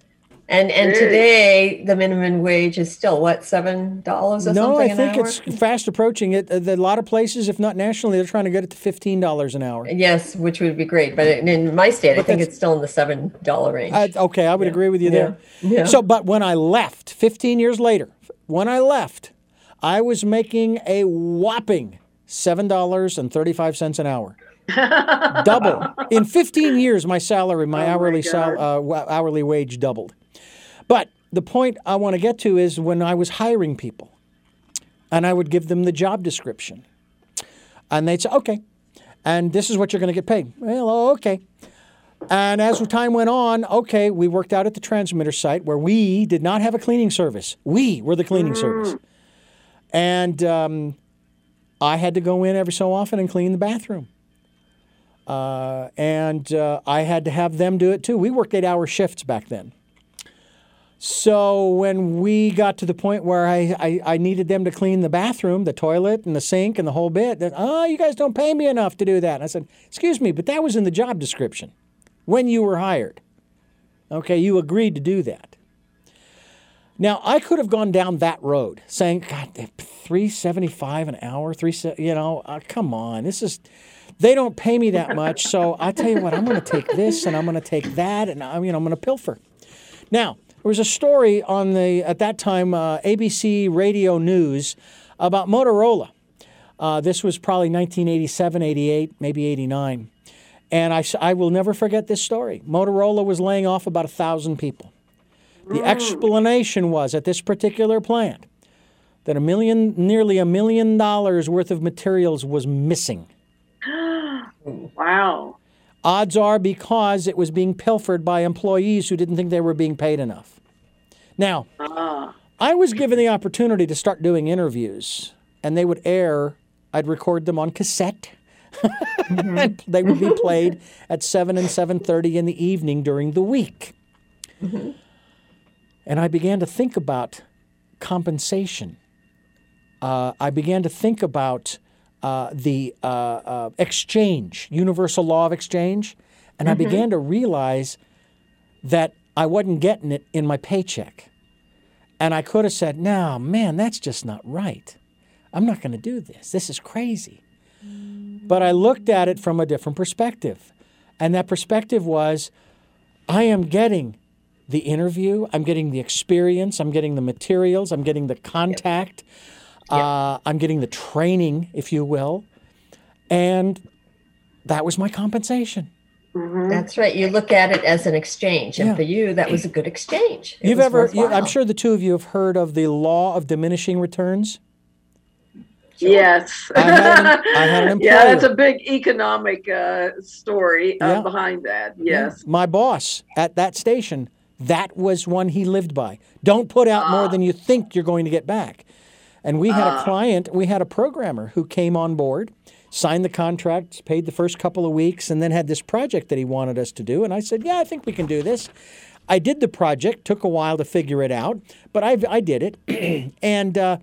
and and Hey. today the minimum wage is still what seven dollars or No, something I an think hour? it's fast approaching it. Uh, A lot of places, if not nationally, they're trying to get it to $15 an hour. Yes, which would be great, but in- in my state, I think it's still in the seven dollar range. I, okay, I would agree with you there. Yeah. Yeah. So, but when I left, 15 years later, when I left, I was making a whopping $7.35 an hour. Double. In 15 years, my salary, my Oh my hourly sal- uh, hourly wage doubled. But the point I want to get to is when I was hiring people, and I would give them the job description, and they'd say, "Okay," and this is what you're going to get paid. Well, okay. And as time went on, okay, we worked out at the transmitter site where we did not have a cleaning service. We were the cleaning service. And um, I had to go in every so often and clean the bathroom. Uh, and uh, I had to have them do it too. We worked eight hour shifts back then. So when we got to the point where I, I, I needed them to clean the bathroom, the toilet, and the sink, and the whole bit, that, oh, you guys don't pay me enough to do that. And I said, excuse me, but that was in the job description when you were hired. Okay, you agreed to do that. Now I could have gone down that road, saying, "God, three seventy-five an hour, three, you know, uh, come on, this is." They don't pay me that much, so I tell you what, I'm going to take this and I'm going to take that, and I'm, you know, I'm going to pilfer. Now, There was a story on the at that time uh, ABC Radio News about Motorola. Uh, this was probably 1987, 88, maybe 89. And I, I will never forget this story. Motorola was laying off about a thousand people. The explanation was at this particular plant that a million, nearly a million dollars worth of materials was missing. wow. Odds are because it was being pilfered by employees who didn't think they were being paid enough. Now, Ah. I was given the opportunity to start doing interviews, and they would air. I'd record them on cassette. and they would be played at 7 and 7.30 in the evening during the week and i began to think about compensation. Uh, i began to think about uh, the uh, uh, exchange universal law of exchange. And i began to realize that i wasn't getting it in my paycheck. And i could have said no man that's just not right. I'm not going to do this. This is crazy. But I looked at it from a different perspective. And that perspective was I am getting the interview, I'm getting the experience, I'm getting the materials, I'm getting the contact, uh, I'm getting the training, if you will. And that was my compensation. That's right. You look at it as an exchange, and Yeah. for you, that was a good exchange. It You've ever, you, I'm sure the two of you have heard of the law of diminishing returns. Yes. I had an- I had an yeah, that's a big economic uh, story uh, Yeah. behind that. Yes. My boss at that station, that was one he lived by. Don't put out more than you think you're going to get back. And we had a client, we had a programmer who came on board, signed the contract, paid the first couple of weeks, and then had this project that he wanted us to do. And I said, Yeah, I think we can do this. I did the project, took a while to figure it out, but I, I did it. and uh,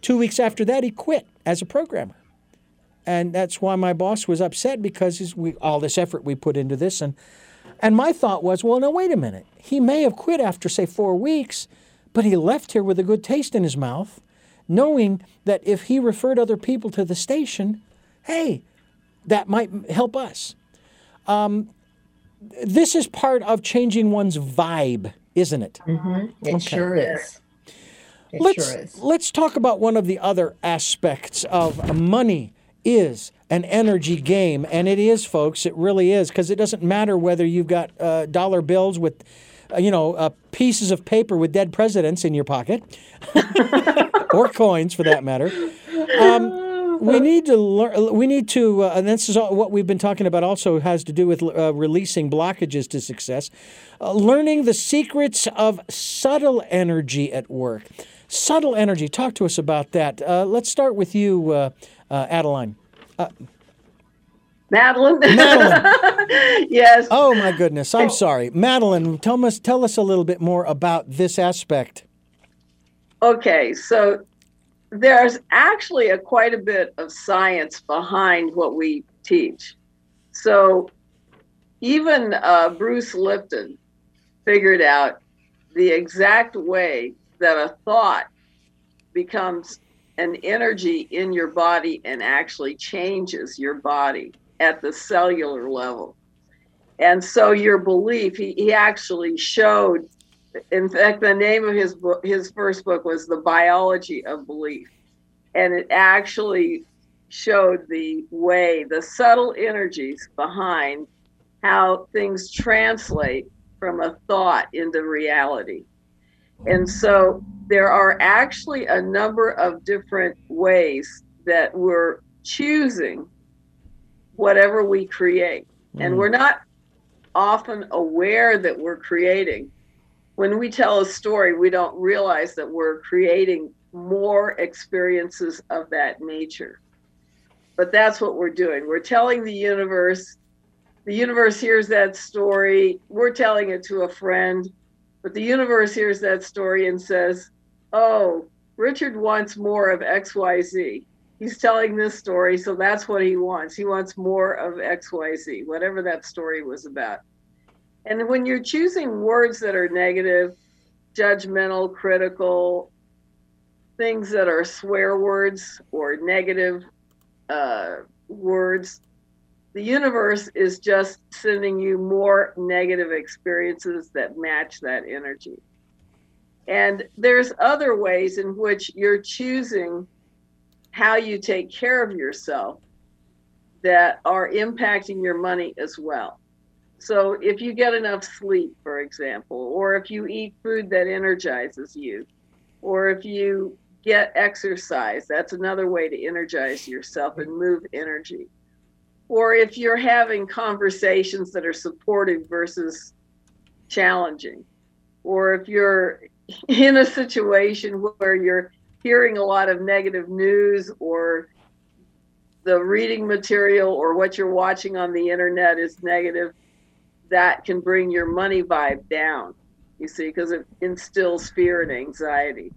two weeks after that, he quit as a programmer and that's why my boss was upset because we, all this effort we put into this and and my thought was well now wait a minute. He may have quit after say four weeks but he left here with a good taste in his mouth knowing that if he referred other people to the station hey that might help us. Um, this is part of changing one's vibe isn't it? It sure is. It let's sure is. let's talk about one of the other aspects of money is an energy game and it is folks it really is because it doesn't matter whether you've got uh, dollar bills with uh, you know uh, pieces of paper with dead presidents in your pocket or coins for that matter. Um, we need to learn we need to uh, and this is all, what we've been talking about also has to do with uh, releasing blockages to success. Uh, learning the secrets of subtle energy at work. Subtle energy talk to us about that. Uh, let's start with you uh, uh, Madeline. Madeline. yes. oh my goodness i'm sorry madeline tell us tell us a little bit more about this aspect Okay, so there's actually a quite a bit of science behind what we teach. So even uh, Bruce Lipton figured out the exact way that a thought becomes an energy in your body and actually changes your body at the cellular level. And so your belief, he, he actually showed in fact, the name of his book, his first book was The Biology of Belief. And it actually showed the way, the subtle energies behind how things translate from a thought into reality. And so there are actually a number of different ways that we're choosing whatever we create. And mm. we're not often aware that we're creating when we tell a story, we don't realize that we're creating more experiences of that nature. But that's what we're doing. We're telling the universe, the universe hears that story, we're telling it to a friend, but the universe hears that story and says, Oh, Richard wants more of XYZ. He's telling this story, so that's what he wants. He wants more of XYZ, whatever that story was about. And when you're choosing words that are negative, judgmental, critical, things that are swear words or negative uh, words, the universe is just sending you more negative experiences that match that energy. And there's other ways in which you're choosing how you take care of yourself that are impacting your money as well. So if you get enough sleep, for example, or if you eat food that energizes you, or if you get exercise, that's another way to energize yourself and move energy. Or if you're having conversations that are supportive versus challenging, or if you're in a situation where you're hearing a lot of negative news or the reading material or what you're watching on the internet is negative, that can bring your money vibe down, you see, because it instills fear and anxiety.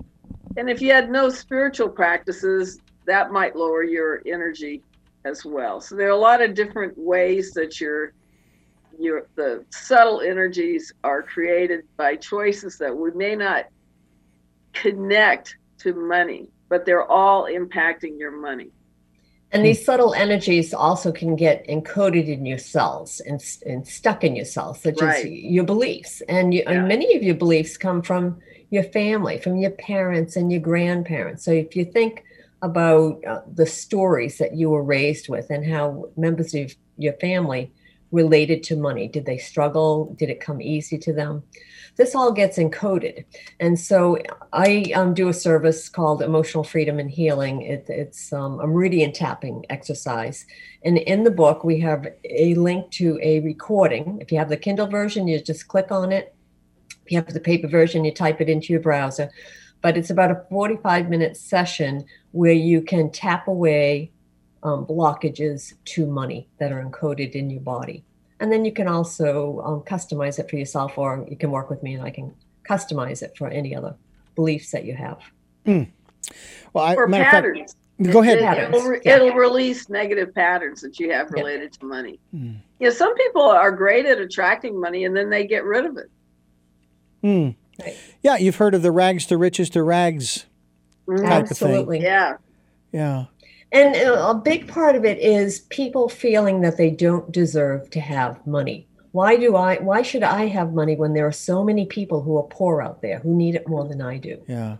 And if you had no spiritual practices, that might lower your energy as well. So there are a lot of different ways that your your the subtle energies are created by choices that we may not connect to money, but they're all impacting your money. And these subtle energies also can get encoded in your cells and, and stuck in your cells, such right. as your beliefs. And, you, yeah. and many of your beliefs come from your family, from your parents and your grandparents. So if you think about uh, the stories that you were raised with and how members of your family related to money, did they struggle? Did it come easy to them? this all gets encoded. And so I um, do a service called Emotional Freedom and Healing. It, it's um, a meridian tapping exercise. And in the book, we have a link to a recording. If you have the Kindle version, you just click on it. If you have the paper version, you type it into your browser. But it's about a 45 minute session where you can tap away um, blockages to money that are encoded in your body. And then you can also um, customize it for yourself, or you can work with me and I can customize it for any other beliefs that you have. Mm. Well, I, or patterns. Fact, go ahead. It, will yeah. it'll, release negative patterns that you have related yeah. to money. Mm. Yeah, some people are great at attracting money and then they get rid of it. Mm. Right. Yeah, you've heard of the rags to riches to rags mm-hmm. type Absolutely. of thing. Yeah. Yeah. And uh, a big part of it is people feeling that they don't deserve to have money. Why do I why should I have money when there are so many people who are poor out there who need it more than I do? Yeah.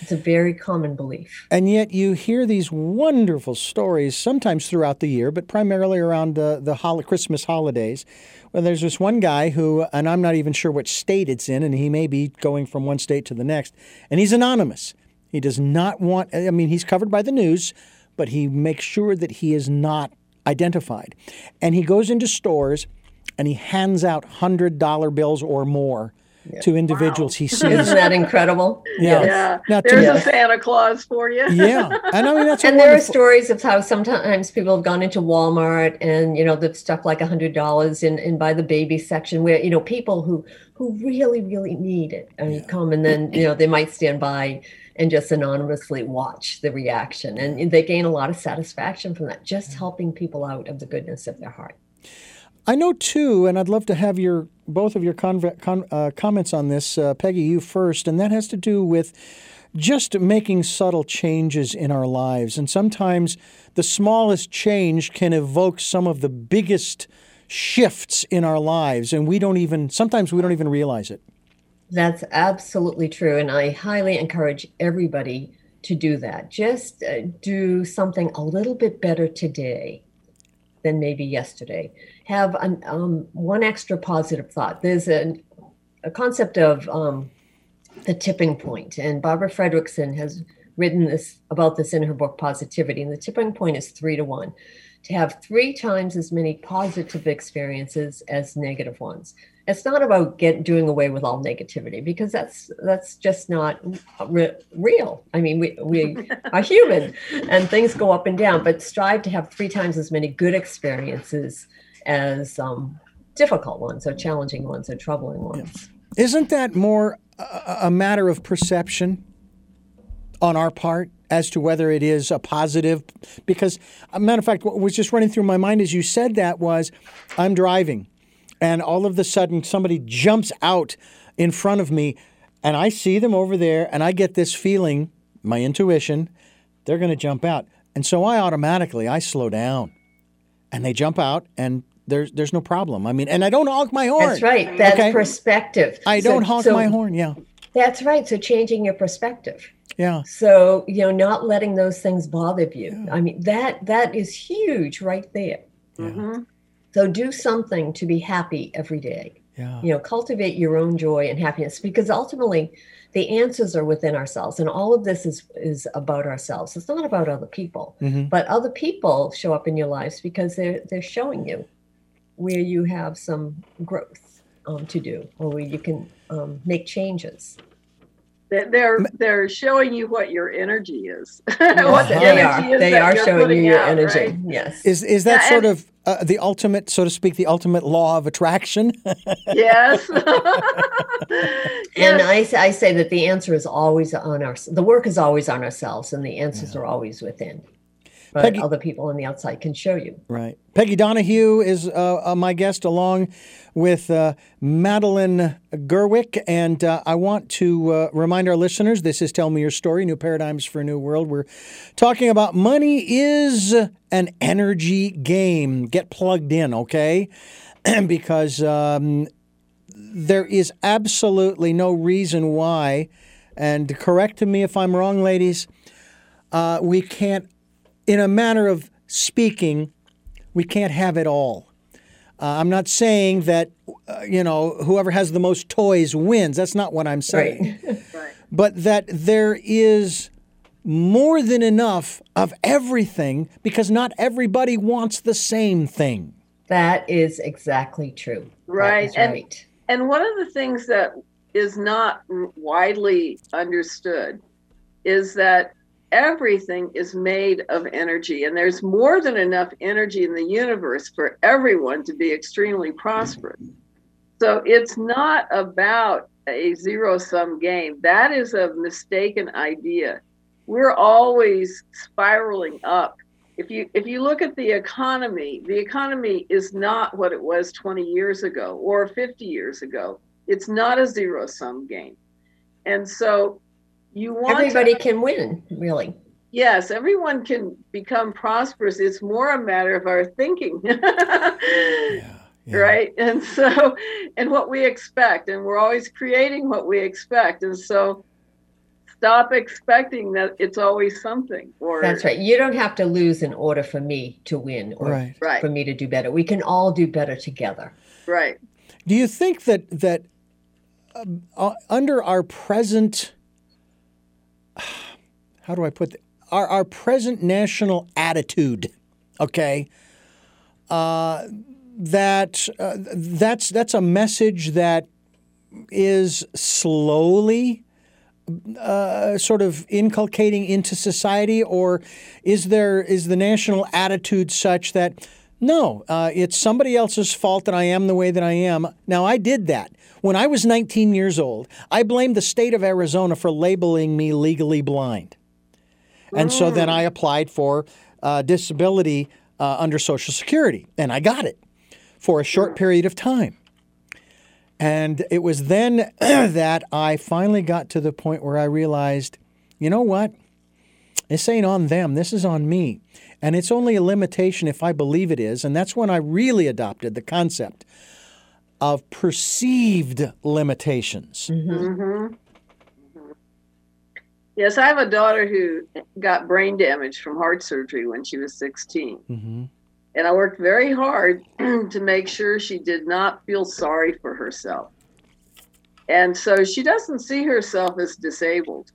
It's a very common belief. And yet you hear these wonderful stories sometimes throughout the year, but primarily around the, the hol- Christmas holidays. Well, there's this one guy who, and I'm not even sure which state it's in, and he may be going from one state to the next, and he's anonymous. He does not want, I mean, he's covered by the news, but he makes sure that he is not identified. And he goes into stores and he hands out $100 bills or more yeah. to individuals wow. he sees. Isn't that incredible? Yeah. yeah. Now, There's a Santa Claus for you. yeah. And I mean, that's And there are stories of how sometimes people have gone into Walmart and, you know, they've stuck like $100 in, in by the baby section where, you know, people who, who really, really need it I mean, yeah. come and then, you know, they might stand by and just anonymously watch the reaction. And they gain a lot of satisfaction from that, just helping people out of the goodness of their heart. I know too, and I'd love to have your both of your con- con- uh, comments on this, uh, Peggy. You first, and that has to do with just making subtle changes in our lives. And sometimes the smallest change can evoke some of the biggest shifts in our lives, and we don't even sometimes we don't even realize it. That's absolutely true. And I highly encourage everybody to do that. Just uh, do something a little bit better today than maybe yesterday. Have an, um, one extra positive thought. There's a, a concept of um, the tipping point, and Barbara Fredrickson has written this about this in her book Positivity. And the tipping point is three to one to have three times as many positive experiences as negative ones it's not about get doing away with all negativity because that's that's just not re- real. I mean we we are human and things go up and down but strive to have three times as many good experiences as um, difficult ones or challenging ones or troubling ones. Isn't that more a, a matter of perception on our part as to whether it is a positive? Because a matter of fact what was just running through my mind as you said that was i'm driving and all of a sudden somebody jumps out in front of me and I see them over there and I get this feeling, my intuition, they're going to jump out. And so I automatically I slow down. And they jump out and there's there's no problem. I mean, and I don't honk my horn. That's right. That's okay? perspective. I don't honk so, my horn. Yeah. That's right. So changing your perspective. Yeah. So, you know, not letting those things bother you. I mean, that that is huge right there. hmm So do something to be happy every day. Yeah. You know, cultivate your own joy and happiness because ultimately the answers are within ourselves and all of this is is about ourselves. It's not about other people. Mhm. But other people show up in your lives because they're they're showing you where you have some growth um, to do or where you can um, make changes. They- They're they're showing you what your energy is. Yes, what the they energy are. is They are showing you your out, energy. right? Yes. Is is that Yeah, sort and- of uh, the ultimate, so to speak, the ultimate law of attraction? Yes. And Yes. I, I say that the answer is always on our, the work is always on ourselves and the answers are always within. But Peggy- other people on the outside can show you. Right. Peggy Donahue is uh, uh, my guest, along with uh, Madeline Gerwick. And uh, I want to uh, remind our listeners this is Tell Me Your Story New Paradigms for a New World. We're talking about money is an energy game. Get plugged in, okay? because um, there is absolutely no reason why, and correct me if I'm wrong, ladies, uh, we can't in a manner of speaking, we can't have it all. Uh, I'm not saying that, uh, you know, whoever has the most toys wins. That's not what I'm saying. Right. Right. But that there is more than enough of everything because not everybody wants the same thing. That is exactly true. That Right, and- right. And one of the things that is not widely understood is that everything is made of energy, and there's more than enough energy in the universe for everyone to be extremely prosperous. So it's not about a zero sum game. That is a mistaken idea. We're always spiraling up. If you if you look at the economy, the economy is not what it was 20 years ago or 50 years ago. It's not a zero sum game. And so you want to- Everybody can win, really. Yes, everyone can become prosperous. It's more a matter of our thinking. Yeah. Right. And so, and what we expect, and we're always creating what we expect. And so, stop expecting that it's always something. Or That's right. You don't have to lose in order for me to win or Right. Right. for me to do better. We can all do better together. Right. Do you think that that um, uh, under our present, how do I put th- our our present national attitude, okay, uh, that uh, that's that's a message that is slowly uh, sort of inculcating into society, or is there is the national attitude such that no, uh, it's somebody else's fault that I am the way that I am? Now I did that when I was 19 years old. I blamed the state of Arizona for labeling me legally blind, and so then I applied for uh, disability uh, under Social Security, and I got it for a short period of time. And it was then that I finally got to the point where I realized, you know what? This ain't on them. This is on me. And it's only a limitation if I believe it is. And that's when I really adopted the concept of perceived limitations. hmm Yes, I have a daughter who got brain damage from heart surgery when she was 16. hmm And I worked very hard to make sure she did not feel sorry for herself. And so she doesn't see herself as disabled.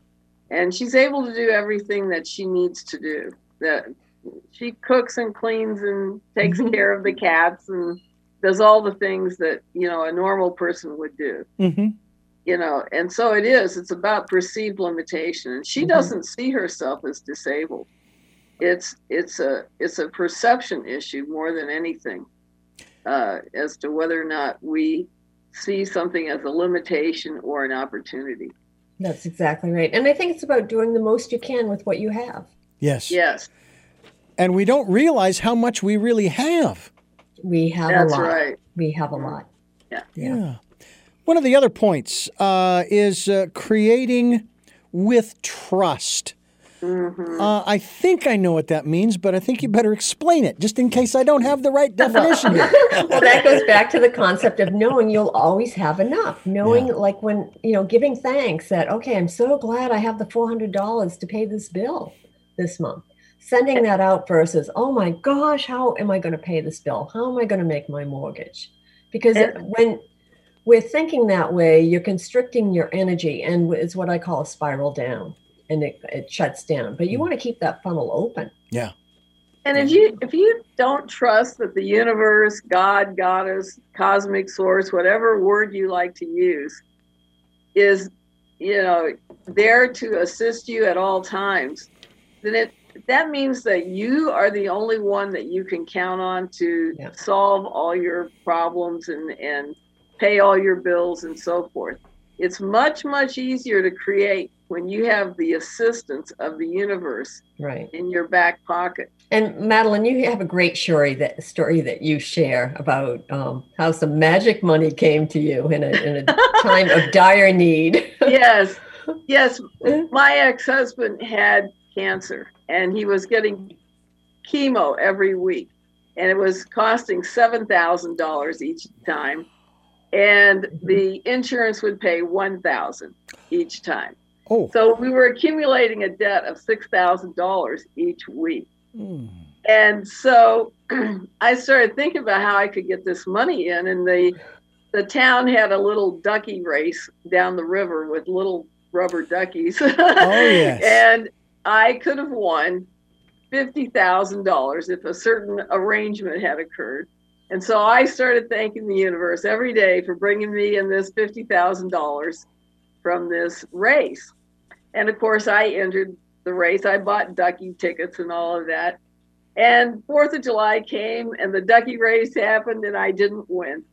And she's able to do everything that she needs to do. That she cooks and cleans and takes care of the cats and does all the things that, you know, a normal person would do hmm you know and so it is it's about perceived limitation and she Mhm. doesn't see herself as disabled it's it's a it's a perception issue more than anything uh, as to whether or not we see something as a limitation or an opportunity That's exactly right. And I think it's about doing the most you can with what you have. Yes. yes And we don't realize how much we really have. We have that's a lot. right We have a lot. Yeah. Yeah. One of the other points uh, is uh, creating with trust. Mm-hmm. Uh, I think I know what that means, but I think you better explain it just in case I don't have the right definition. well, that goes back to the concept of knowing you'll always have enough. Knowing, yeah. like when, you know, giving thanks that, okay, I'm so glad I have the $400 to pay this bill this month. Sending that out versus, oh my gosh, how am I going to pay this bill? How am I going to make my mortgage? Because when we're thinking that way, you're constricting your energy, and it's what I call a spiral down and it, it shuts down. But you mm. want to keep that funnel open. Yeah. And if you if you don't trust that the universe, God, goddess, cosmic source, whatever word you like to use, is you know there to assist you at all times, then it that means that you are the only one that you can count on to yeah. solve all your problems and and pay all your bills and so forth. It's much much easier to create when you have the assistance of the universe right in your back pocket. And Madeline, you have a great story that story that you share about um, how some magic money came to you in a, in a time of dire need. yes, yes. My ex-husband had cancer, and he was getting chemo every week, and it was costing seven thousand dollars each time, and the insurance would pay one thousand each time. Oh. So we were accumulating a debt of $6,000 each week. Mm. And so I started thinking about how I could get this money in. And the, the town had a little ducky race down the river with little rubber duckies. Oh, yes. and I could have won $50,000 if a certain arrangement had occurred. And so I started thanking the universe every day for bringing me in this $50,000 from this race. And of course, I entered the race. I bought ducky tickets and all of that. And Fourth of July came, and the ducky race happened, and I didn't win.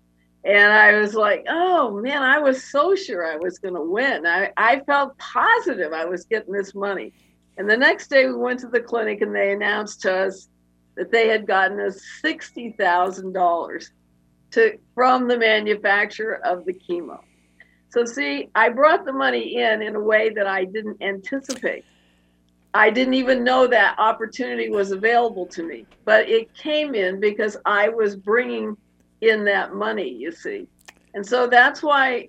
And I was like, oh man, I was so sure I was going to win. I, I felt positive I was getting this money. And the next day, we went to the clinic, and they announced to us that they had gotten us $60,000 to from the manufacturer of the chemo. So, see, I brought the money in in a way that I didn't anticipate. I didn't even know that opportunity was available to me, but it came in because I was bringing in that money, you see. And so that's why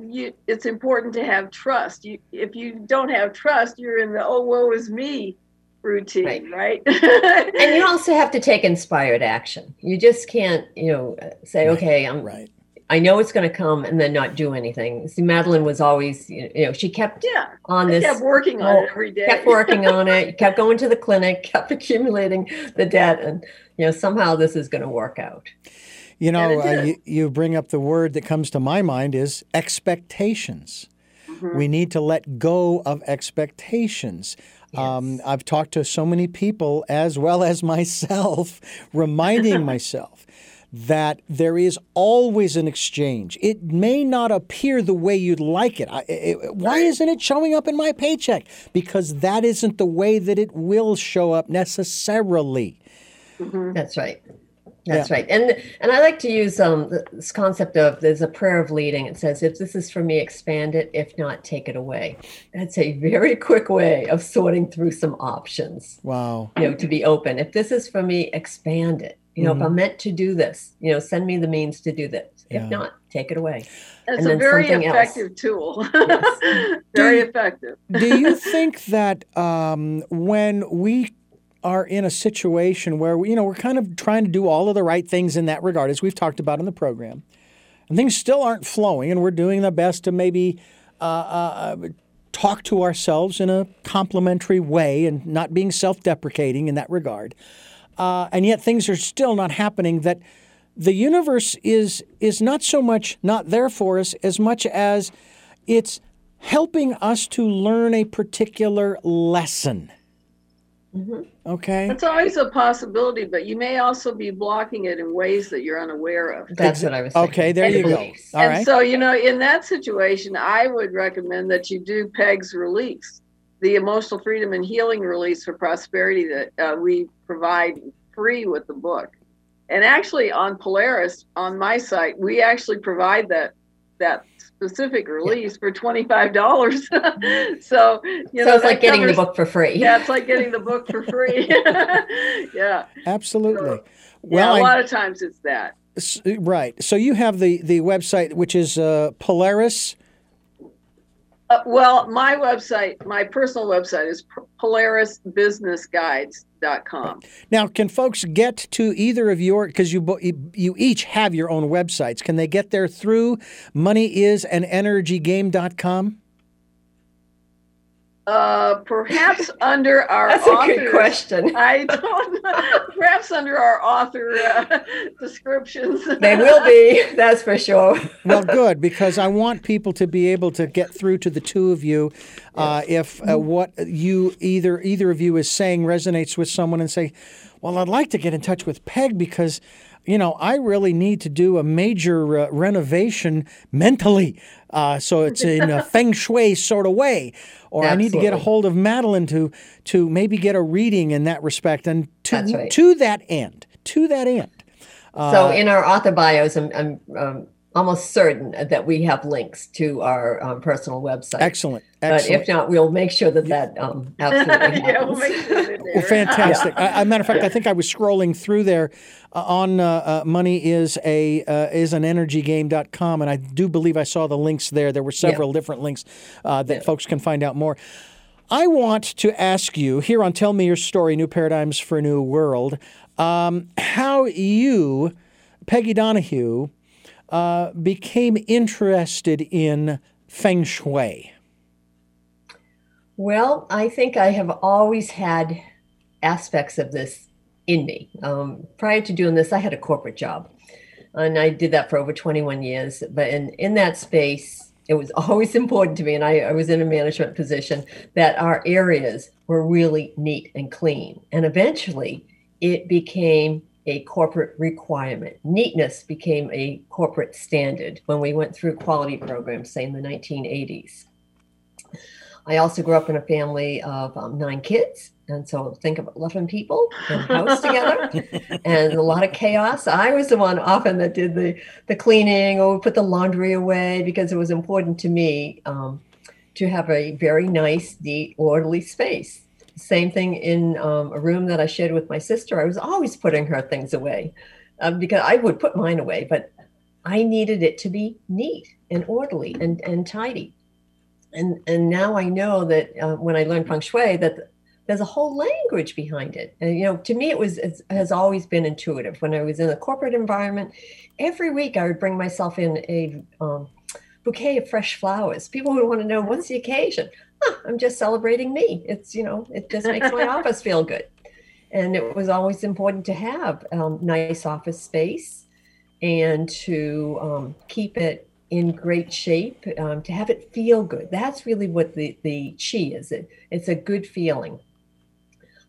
you, it's important to have trust. You, if you don't have trust, you're in the oh, woe is me routine, right? right? and you also have to take inspired action. You just can't, you know, say, okay, I'm right. I know it's going to come and then not do anything. See, Madeline was always, you know, she kept yeah, on this, kept working on it every day, kept working on it, kept going to the clinic, kept accumulating the debt, and you know, somehow this is going to work out. You know, uh, you, you bring up the word that comes to my mind is expectations. Mm-hmm. We need to let go of expectations. Yes. Um, I've talked to so many people, as well as myself, reminding myself that there is always an exchange. It may not appear the way you'd like it. I, it. Why isn't it showing up in my paycheck? Because that isn't the way that it will show up necessarily. Mm-hmm. That's right. That's yeah. right. And and I like to use um, this concept of there's a prayer of leading. It says, if this is for me, expand it. If not, take it away. That's a very quick way of sorting through some options. Wow. You know, to be open. If this is for me, expand it. You know, mm-hmm. if I'm mm-hmm. meant to do this, you know, send me the means to do this. Yeah. If not, take it away. It's a very effective else. tool. Yes. very do, effective. do you think that um, when we are in a situation where we, you know we're kind of trying to do all of the right things in that regard, as we've talked about in the program, and things still aren't flowing, and we're doing the best to maybe uh, uh, talk to ourselves in a complimentary way and not being self-deprecating in that regard uh, and yet things are still not happening. That the universe is is not so much not there for us as much as it's helping us to learn a particular lesson. Mm-hmm. Okay. It's always a possibility, but you may also be blocking it in ways that you're unaware of. That's what I was. Thinking. Okay, there and, you go. All and right. so, you know, in that situation, I would recommend that you do Peg's release the emotional freedom and healing release for prosperity that uh, we provide free with the book. And actually, on Polaris, on my site, we actually provide that that specific release yeah. for twenty five dollars. so you so know, it's like getting covers, the book for free. Yeah, it's like getting the book for free. yeah, absolutely. So, well, yeah, a lot of times it's that. Right. So you have the the website, which is uh, Polaris. Uh, well, my website, my personal website is Now, can folks get to either of your because you you each have your own websites? Can they get there through moneyisanenergygame.com? Uh, perhaps under our That's author, a good question. I don't know. Perhaps under our author uh, descriptions. They will be, that's for sure. well, good, because I want people to be able to get through to the two of you uh, if uh, what you either either of you is saying resonates with someone and say, well, I'd like to get in touch with Peg because you know, I really need to do a major uh, renovation mentally. Uh, so it's in a feng shui sort of way. Or Absolutely. I need to get a hold of Madeline to to maybe get a reading in that respect. And to right. to that end, to that end. so uh, in our author bios, I'm, I'm um, almost certain that we have links to our um, personal website. Excellent. Excellent. But if not, we'll make sure that that um, absolutely happens. yeah, we'll make sure well, fantastic. yeah. I, a matter of fact, I think I was scrolling through there uh, on uh, uh, money is a uh, is an energygame.com and I do believe I saw the links there. There were several yeah. different links uh, that yeah. folks can find out more. I want to ask you here on Tell Me Your Story New Paradigms for a New World um, how you, Peggy Donahue, uh, became interested in feng shui? Well, I think I have always had aspects of this in me. Um, prior to doing this, I had a corporate job, and I did that for over 21 years. But in, in that space, it was always important to me, and I, I was in a management position, that our areas were really neat and clean. And eventually, it became a corporate requirement. Neatness became a corporate standard when we went through quality programs, say in the 1980s. I also grew up in a family of um, nine kids. And so think of 11 people in a house together and a lot of chaos. I was the one often that did the, the cleaning or put the laundry away because it was important to me um, to have a very nice, neat, orderly space. Same thing in um, a room that I shared with my sister. I was always putting her things away um, because I would put mine away, but I needed it to be neat and orderly and, and tidy. And, and now I know that uh, when I learned feng shui that there's a whole language behind it. And you know, to me, it was it has always been intuitive. When I was in a corporate environment, every week I would bring myself in a um, bouquet of fresh flowers. People would want to know what's the occasion huh, I'm just celebrating me. It's, you know, it just makes my office feel good. And it was always important to have um, nice office space and to um, keep it in great shape, um, to have it feel good. That's really what the, the chi is. It, it's a good feeling.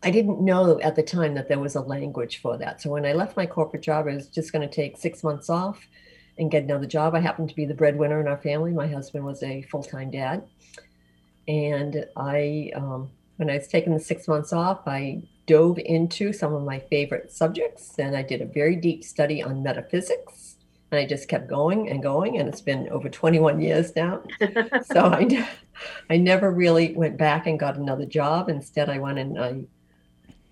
I didn't know at the time that there was a language for that. So when I left my corporate job, I was just going to take six months off and get another job. I happened to be the breadwinner in our family. My husband was a full time dad. And I, um, when I was taking the six months off, I dove into some of my favorite subjects and I did a very deep study on metaphysics. And I just kept going and going, and it's been over 21 years now. so I, I never really went back and got another job. Instead, I went and I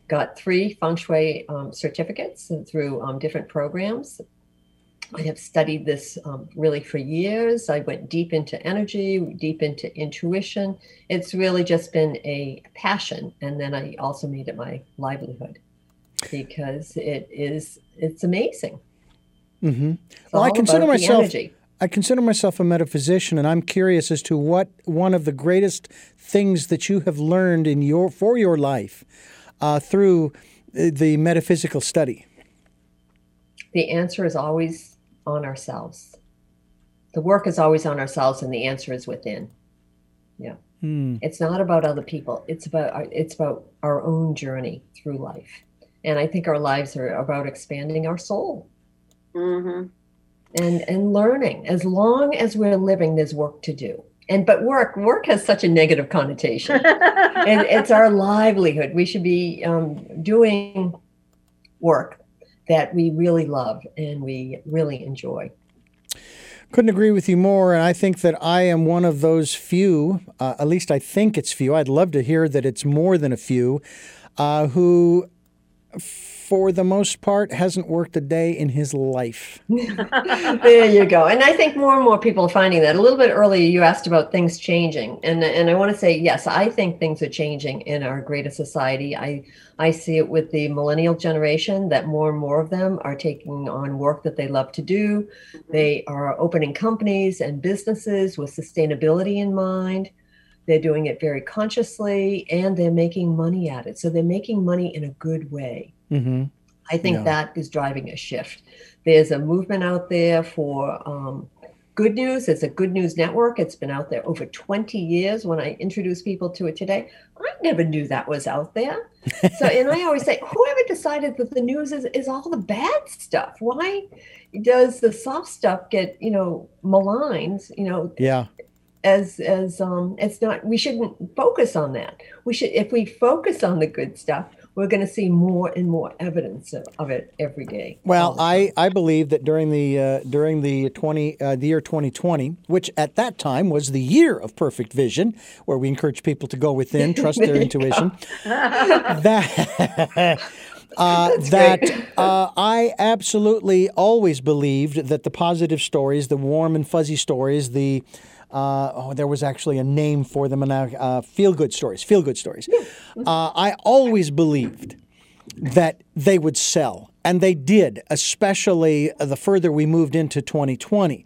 got three feng shui um, certificates through um, different programs I have studied this um, really for years. I went deep into energy, deep into intuition. It's really just been a passion. And then I also made it my livelihood because it is, it's amazing. Mm-hmm. well, I consider myself. I consider myself a metaphysician, and I'm curious as to what one of the greatest things that you have learned in your for your life uh, through uh, the metaphysical study. The answer is always on ourselves. The work is always on ourselves, and the answer is within. Yeah, hmm. it's not about other people. It's about our, it's about our own journey through life, and I think our lives are about expanding our soul. Mm-hmm. And, and learning as long as we're living there's work to do and but work work has such a negative connotation and it's our livelihood we should be um, doing work that we really love and we really enjoy. Couldn't agree with you more. And I think that I am one of those few, uh, at least I think it's few. I'd love to hear that it's more than a few, uh, who for the most part, hasn't worked a day in his life. there you go. And I think more and more people are finding that. A little bit earlier, you asked about things changing, and and I want to say yes, I think things are changing in our greater society. I I see it with the millennial generation that more and more of them are taking on work that they love to do. They are opening companies and businesses with sustainability in mind. They're doing it very consciously and they're making money at it. So they're making money in a good way. Mm-hmm. I think yeah. that is driving a shift. There's a movement out there for um, good news. It's a good news network. It's been out there over 20 years. When I introduce people to it today, I never knew that was out there. So, and I always say, whoever decided that the news is, is all the bad stuff? Why does the soft stuff get, you know, maligned? You know, yeah as as um it's not we shouldn't focus on that we should if we focus on the good stuff we're going to see more and more evidence of, of it every day. Well i i believe that during the uh, during the 20 uh, the year 2020 which at that time was the year of perfect vision where we encourage people to go within trust their intuition that Uh, that uh, I absolutely always believed that the positive stories, the warm and fuzzy stories, the uh, oh, there was actually a name for them, and uh, feel good stories. Feel good stories. Uh, I always believed that they would sell, and they did, especially the further we moved into 2020.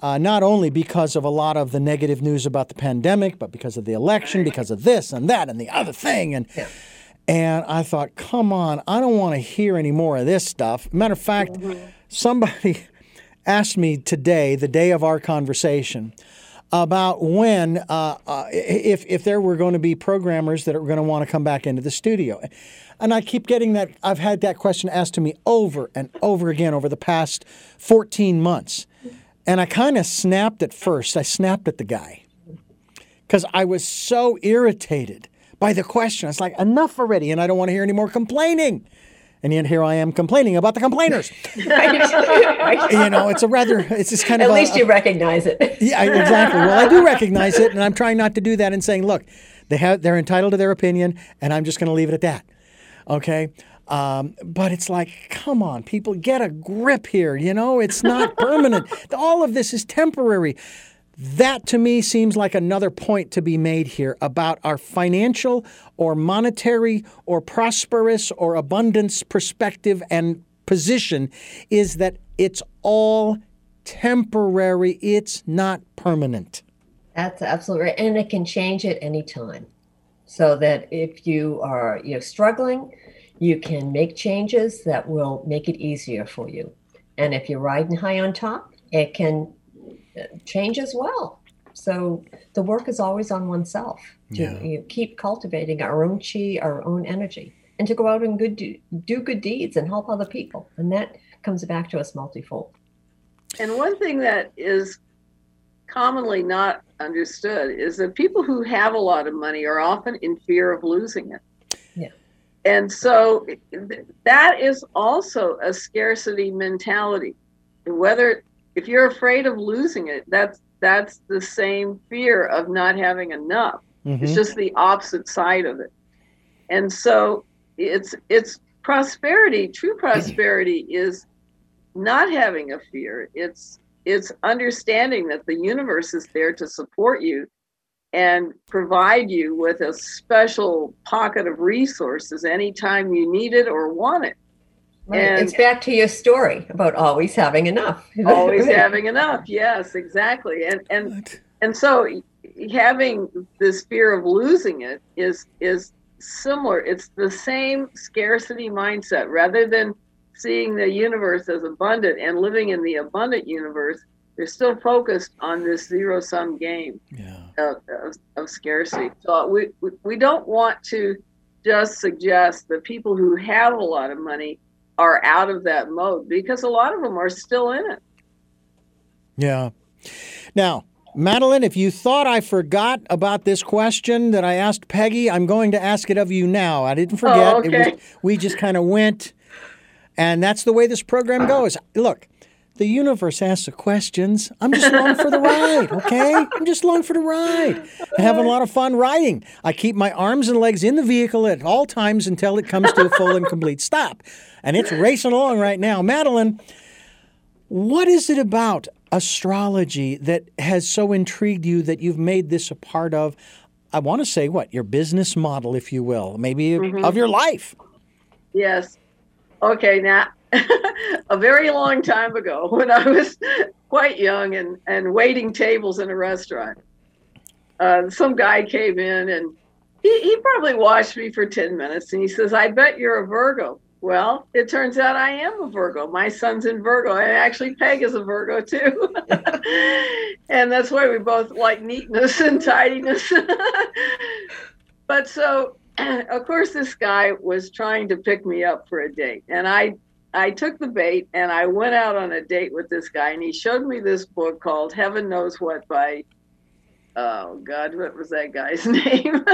Uh, not only because of a lot of the negative news about the pandemic, but because of the election, because of this and that and the other thing. And yeah. and I thought, come on, I don't want to hear any more of this stuff. Matter of fact, mm-hmm. somebody asked me today, the day of our conversation, about when, uh, uh, if, if there were going to be programmers that are going to want to come back into the studio. And I keep getting that, I've had that question asked to me over and over again over the past 14 months. And I kind of snapped at first. I snapped at the guy because I was so irritated by the question. I was like, enough already, and I don't want to hear any more complaining. And yet here I am complaining about the complainers. you know, it's a rather, it's just kind of. At a, least you recognize it. yeah, exactly. Well, I do recognize it, and I'm trying not to do that and saying, look, they have, they're entitled to their opinion, and I'm just going to leave it at that. Okay. Um, but it's like, come on, people, get a grip here. You know, it's not permanent. All of this is temporary. That to me seems like another point to be made here about our financial or monetary or prosperous or abundance perspective and position is that it's all temporary, it's not permanent. That's absolutely right. And it can change at any time. So that if you are you know struggling, you can make changes that will make it easier for you. And if you're riding high on top, it can change as well. So the work is always on oneself to yeah. you know, keep cultivating our own chi, our own energy, and to go out and good do, do good deeds and help other people. And that comes back to us multifold. And one thing that is commonly not understood is that people who have a lot of money are often in fear of losing it. Yeah. And so that is also a scarcity mentality. Whether if you're afraid of losing it, that's that's the same fear of not having enough. Mm-hmm. It's just the opposite side of it. And so it's it's prosperity, true prosperity is not having a fear. It's it's understanding that the universe is there to support you and provide you with a special pocket of resources anytime you need it or want it. Right. And it's back to your story about always having enough. always having enough. Yes, exactly. And and what? and so having this fear of losing it is is similar. It's the same scarcity mindset rather than seeing the universe as abundant and living in the abundant universe. They're still focused on this zero sum game yeah. of, of, of scarcity. So we, we we don't want to just suggest that people who have a lot of money are out of that mode because a lot of them are still in it. Yeah. Now, Madeline, if you thought I forgot about this question that I asked Peggy, I'm going to ask it of you now. I didn't forget. Oh, okay. Was, we just kind of went, and that's the way this program goes. Look, the universe asks the questions. I'm just along for the ride, okay? I'm just along for the ride. I'm having a lot of fun riding. I keep my arms and legs in the vehicle at all times until it comes to a full and complete stop. And it's racing along right now. Madeline, what is it about astrology that has so intrigued you that you've made this a part of, I want to say, what, your business model, if you will, maybe mm-hmm. of your life? Yes. Okay, now, a very long time ago, when I was quite young and, and waiting tables in a restaurant, uh, some guy came in and he, he probably watched me for 10 minutes and he says, I bet you're a Virgo. Well, it turns out I am a Virgo. My sun's in Virgo, and actually Peg is a Virgo too. and that's why we both like neatness and tidiness. but so, of course, this guy was trying to pick me up for a date, and I I took the bait and I went out on a date with this guy, and he showed me this book called Heaven Knows What by oh God, what was that guy's name?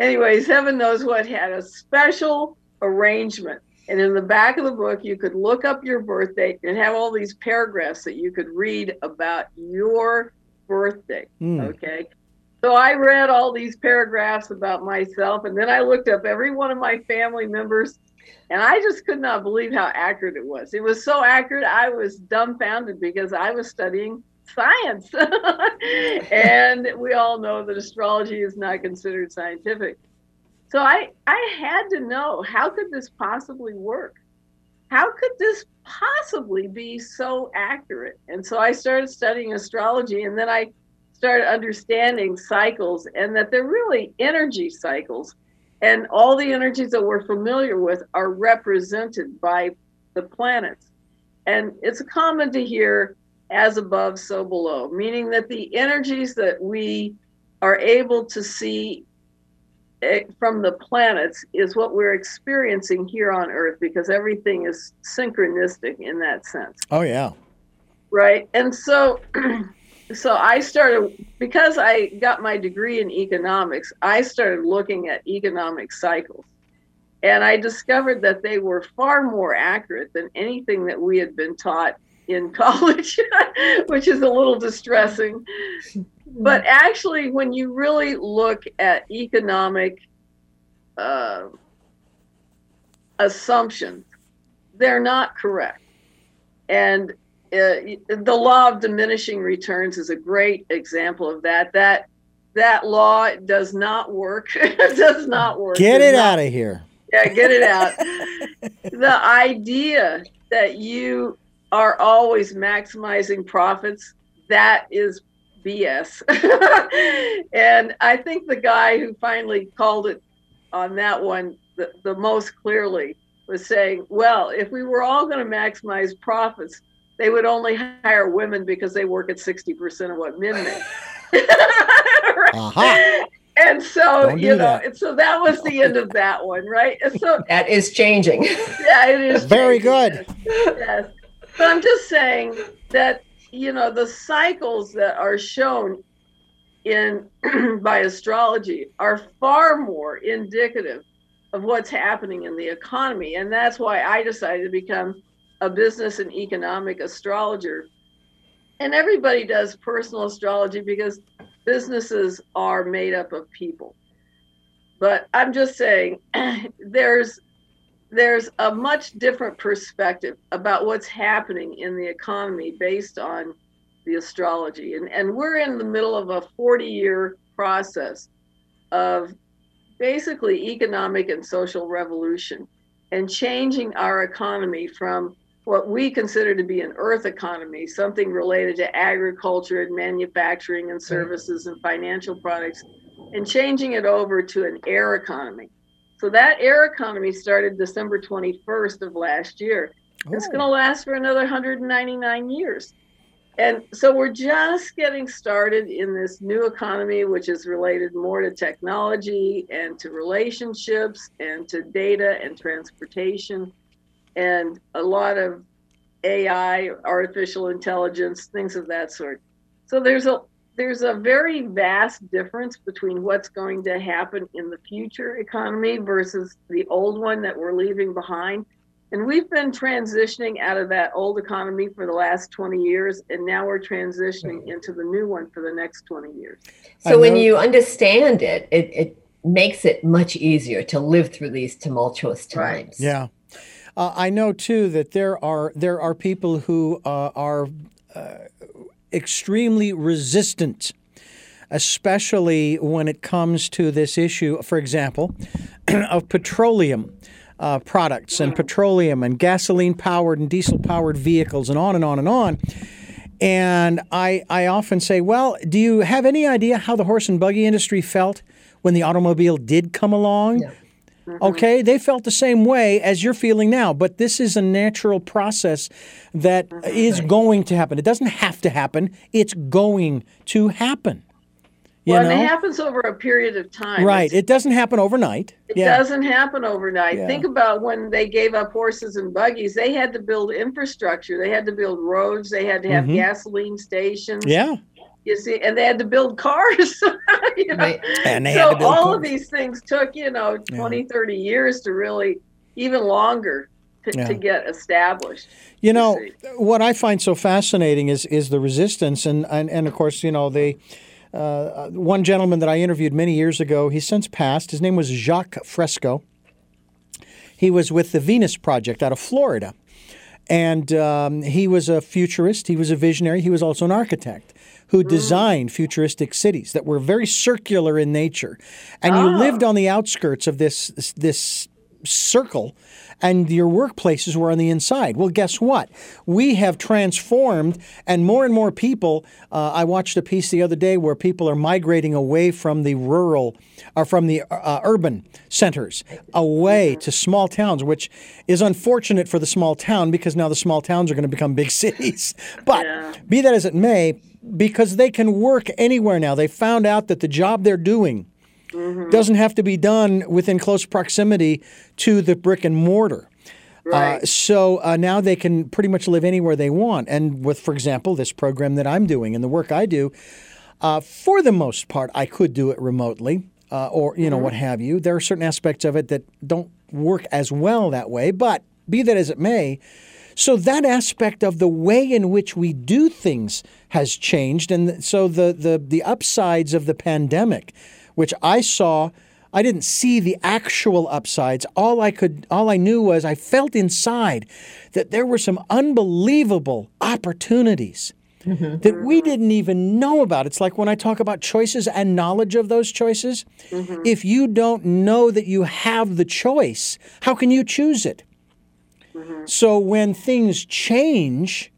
Anyways, Heaven Knows What had a special arrangement. And in the back of the book, you could look up your birthday and have all these paragraphs that you could read about your birthday. Mm. Okay. So I read all these paragraphs about myself, and then I looked up every one of my family members, and I just could not believe how accurate it was. It was so accurate, I was dumbfounded because I was studying science. and we all know that astrology is not considered scientific. So I, I had to know how could this possibly work? How could this possibly be so accurate? And so I started studying astrology and then I started understanding cycles and that they're really energy cycles. And all the energies that we're familiar with are represented by the planets. And it's common to hear as above, so below, meaning that the energies that we are able to see eh, from the planets is what we're experiencing here on Earth because everything is synchronistic in that sense. Oh yeah. Right. And so so I started because I got my degree in economics, I started looking at economic cycles. And I discovered that they were far more accurate than anything that we had been taught in college, which is a little distressing. But actually, when you really look at economic uh, assumptions, they're not correct. And Uh, the law of diminishing returns is a great example of that. That that law does not work. does not work. Get it not, out of here. Yeah, get it out. the idea that you are always maximizing profits, that is BS. and I think the guy who finally called it on that one the, the most clearly was saying, well, if we were all going to maximize profits, they would only hire women because they work at 60% of what men make. right? uh-huh. And so, Don't you know, that. so that was the end of that one, right? And so that is changing. Yeah, it is. Very good. Yes. yes. But I'm just saying that you know the cycles that are shown in by astrology are far more indicative of what's happening in the economy and that's why i decided to become a business and economic astrologer and everybody does personal astrology because businesses are made up of people but i'm just saying there's there's a much different perspective about what's happening in the economy based on the astrology. And, and we're in the middle of a 40 year process of basically economic and social revolution and changing our economy from what we consider to be an earth economy, something related to agriculture and manufacturing and services and financial products, and changing it over to an air economy so that air economy started December 21st of last year. Oh. It's going to last for another 199 years. And so we're just getting started in this new economy, which is related more to technology and to relationships and to data and transportation and a lot of AI, artificial intelligence, things of that sort. So there's a there's a very vast difference between what's going to happen in the future economy versus the old one that we're leaving behind. And we've been transitioning out of that old economy for the last 20 years, and now we're transitioning into the new one for the next 20 years. So when you understand it, it, it makes it much easier to live through these tumultuous times. Right. Yeah. Uh, I know too that there are there are people who uh, are uh, extremely resistant, especially when it comes to this issue. For example, of petroleum. Uh, products and petroleum and gasoline powered and diesel powered vehicles and on and on and on. And I, I often say, well, do you have any idea how the horse and buggy industry felt when the automobile did come along? Yeah. Mm-hmm. Okay, they felt the same way as you're feeling now, but this is a natural process that Mm-hmm. is going to happen. It doesn't have to happen, it's going to happen. You well, know? and it happens over a period of time. right. It's- It doesn't happen overnight. It yeah. doesn't happen overnight. Yeah. Think about when they gave up horses and buggies. They had to build infrastructure. They had to build roads. They had to have Mhm. gasoline stations. Yeah. You see, and they had to build cars. you know? And they so had to build all cars. of these things took, you know, Yeah. 20, 30 years to really, even longer, to, Yeah. to get established. You know, see. what I find so fascinating is is the resistance, and and, and of course, you know, the uh, one gentleman that I interviewed many years ago, he's since passed. His name was Jacques Fresco. He was with the Venus Project out of Florida, and um, he was a futurist. He was a visionary. He was also an architect who designed futuristic cities that were very circular in nature, and you Oh. lived on the outskirts of this this circle and your workplaces were on the inside. Well, guess what? We have transformed, and more and more people. Uh, I watched a piece the other day where people are migrating away from the rural or from the uh, urban centers away to small towns, which is unfortunate for the small town because now the small towns are going to become big cities. But Yeah. be that as it may, because they can work anywhere now, they found out that the job they're doing doesn't have to be done within close proximity to the brick and mortar. Right. Uh, so uh, now they can pretty much live anywhere they want. And with, for example, this program that I'm doing and the work I do, uh, for the most part, I could do it remotely uh, or you know what have you. There are certain aspects of it that don't work as well that way. But be that as it may, so that aspect of the way in which we do things has changed, and so the the the upsides of the pandemic, which I saw. I didn't see the actual upsides. All I could, all I knew was I felt inside that there were some unbelievable opportunities mm-hmm. that we didn't even know about. It's like when I talk about choices and knowledge of those choices. Mm-hmm. If you don't know that you have the choice, how can you choose it? Mm-hmm. So when things change,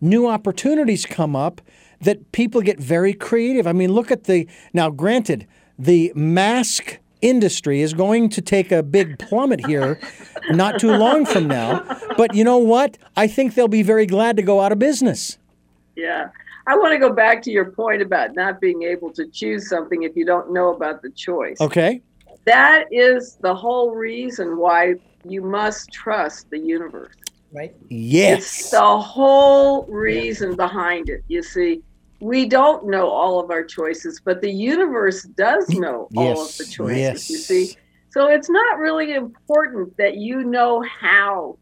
new opportunities come up that people get very creative. I mean, look at the now granted, the mask industry is going to take a big plummet here not too long from now. But you know what? I think they'll be very glad to go out of business. Yeah. I want to go back to your point about not being able to choose something if you don't know about the choice. Okay? That is the whole reason why you must trust the universe. Right. Yes. It's Yes. the whole reason behind it. You see, we don't know all of our choices, but the universe does know all of the Yes, choices. You see, so it's not really important that you know how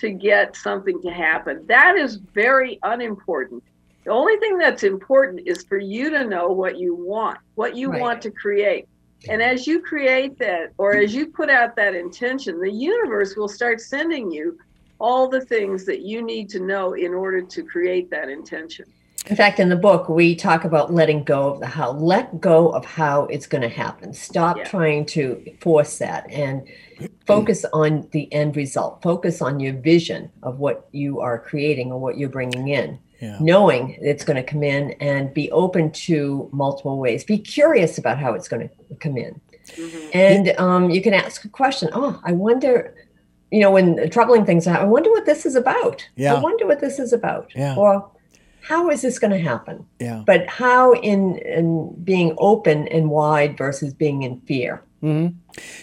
to get something to happen. That is very unimportant. The only thing that's important is for you to know what you want, what you Right. want to create. And as you create that, or as you put out that intention, the universe will start sending you all the things that you need to know in order to create that intention. In fact, in the book, we talk about letting go of the how. Let go of how it's going to happen. Stop Yeah. trying to force that and focus on the end result. Focus on your vision of what you are creating or what you're bringing in. Yeah. Knowing it's going to come in and be open to multiple ways. Be curious about how it's going to come in. Mhm. And um, you can ask a question. Oh, I wonder, you know, when troubling things happen, I wonder what this is about. Yeah. I wonder what this is about. Yeah. Or how is this going to happen? Yeah. But how in, in being open and wide versus being in fear? hmm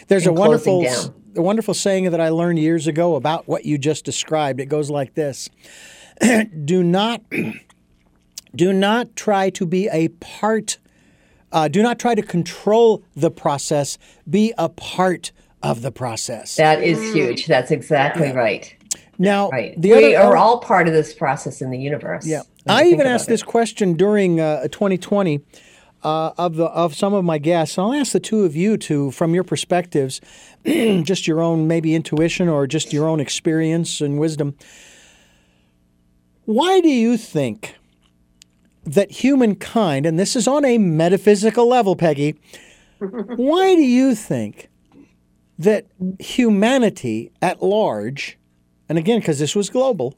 There's a wonderful, down. a wonderful saying that I learned years ago about what you just described. It goes like this: Do not, do not try to be a part. Uh, do not try to control the process. Be a part of the process. That is huge. That's exactly Yeah. right. now, Right. the we other are all part of this process in the universe. Yeah, I even asked this it. question during uh, 2020 uh, of the of some of my guests. And I'll ask the two of you to, from your perspectives, just your own maybe intuition or just your own experience and wisdom. Why do you think that humankind, and this is on a metaphysical level, Peggy, why do you think that humanity at large, and again, because this was global,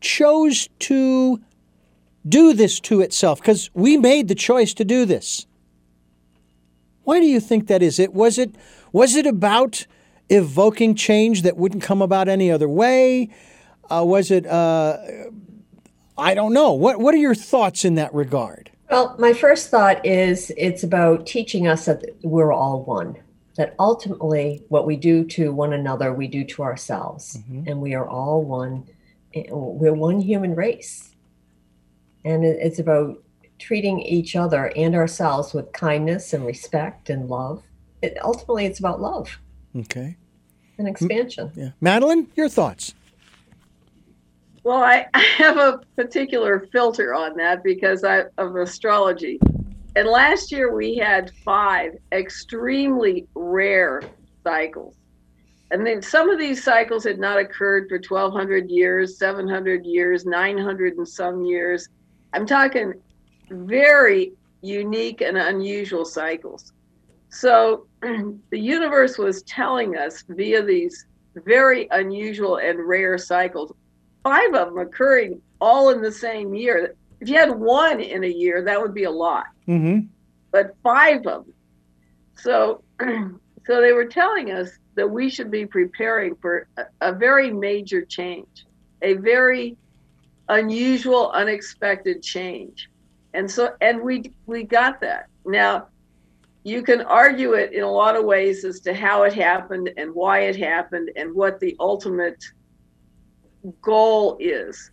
chose to do this to itself? Because we made the choice to do this. Why do you think that is? It was it was it about evoking change that wouldn't come about any other way? Uh, was it? Uh, I don't know. What What are your thoughts in that regard? Well, my first thought is it's about teaching us that we're all one. That ultimately, what we do to one another, we do to ourselves, and we are all one. eh, We're one human race, and it's about treating each other and ourselves with kindness and respect and love. It, ultimately, it's about love Okay. and expansion. Yeah, Madeline, your thoughts? Well, I, I have a particular filter on that because I, of astrology. And last year we had five extremely rare cycles. And then some of these cycles had not occurred for 1200 years, 700 years, 900 and some years. I'm talking very unique and unusual cycles. So the universe was telling us via these very unusual and rare cycles five of them occurring all in the same year. If you had one in a year, that would be a lot, Mm-hmm. but five of them. So, so they were telling us that we should be preparing for a, a very major change, a very unusual, unexpected change, and so and we we got that. Now, you can argue it in a lot of ways as to how it happened and why it happened and what the ultimate goal is.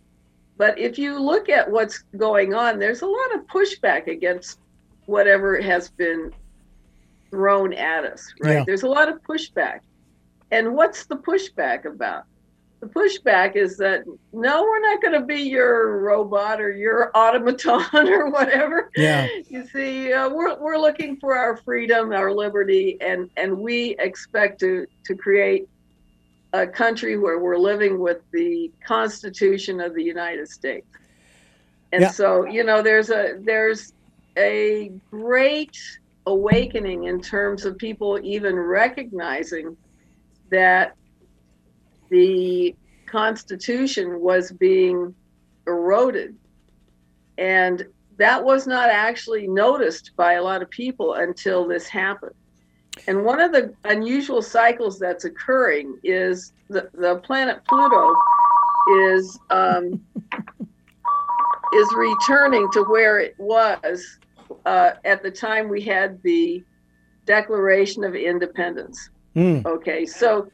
But if you look at what's going on, there's a lot of pushback against whatever has been thrown at us, right? Yeah. There's a lot of pushback. And what's the pushback about? The pushback is that no, we're not going to be your robot or your automaton or whatever. Yeah. You see, uh, we're, we're looking for our freedom, our liberty, and, and we expect to, to create a country where we're living with the Constitution of the United States. And Yeah. so, you know, there's a there's a great awakening in terms of people even recognizing that the Constitution was being eroded. And that was not actually noticed by a lot of people until this happened. And one of the unusual cycles that's occurring is the, the planet Pluto is um, is returning to where it was uh, at the time we had the Declaration of Independence. Mm. Okay, so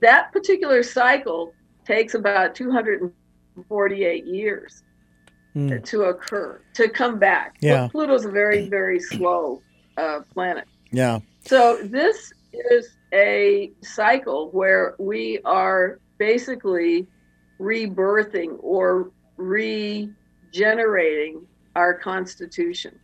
that particular cycle takes about 248 years Mm. to occur, to come back. Yeah. Pluto's a very, very slow uh, planet. Yeah. So this is a cycle where we are basically rebirthing or regenerating our constitution.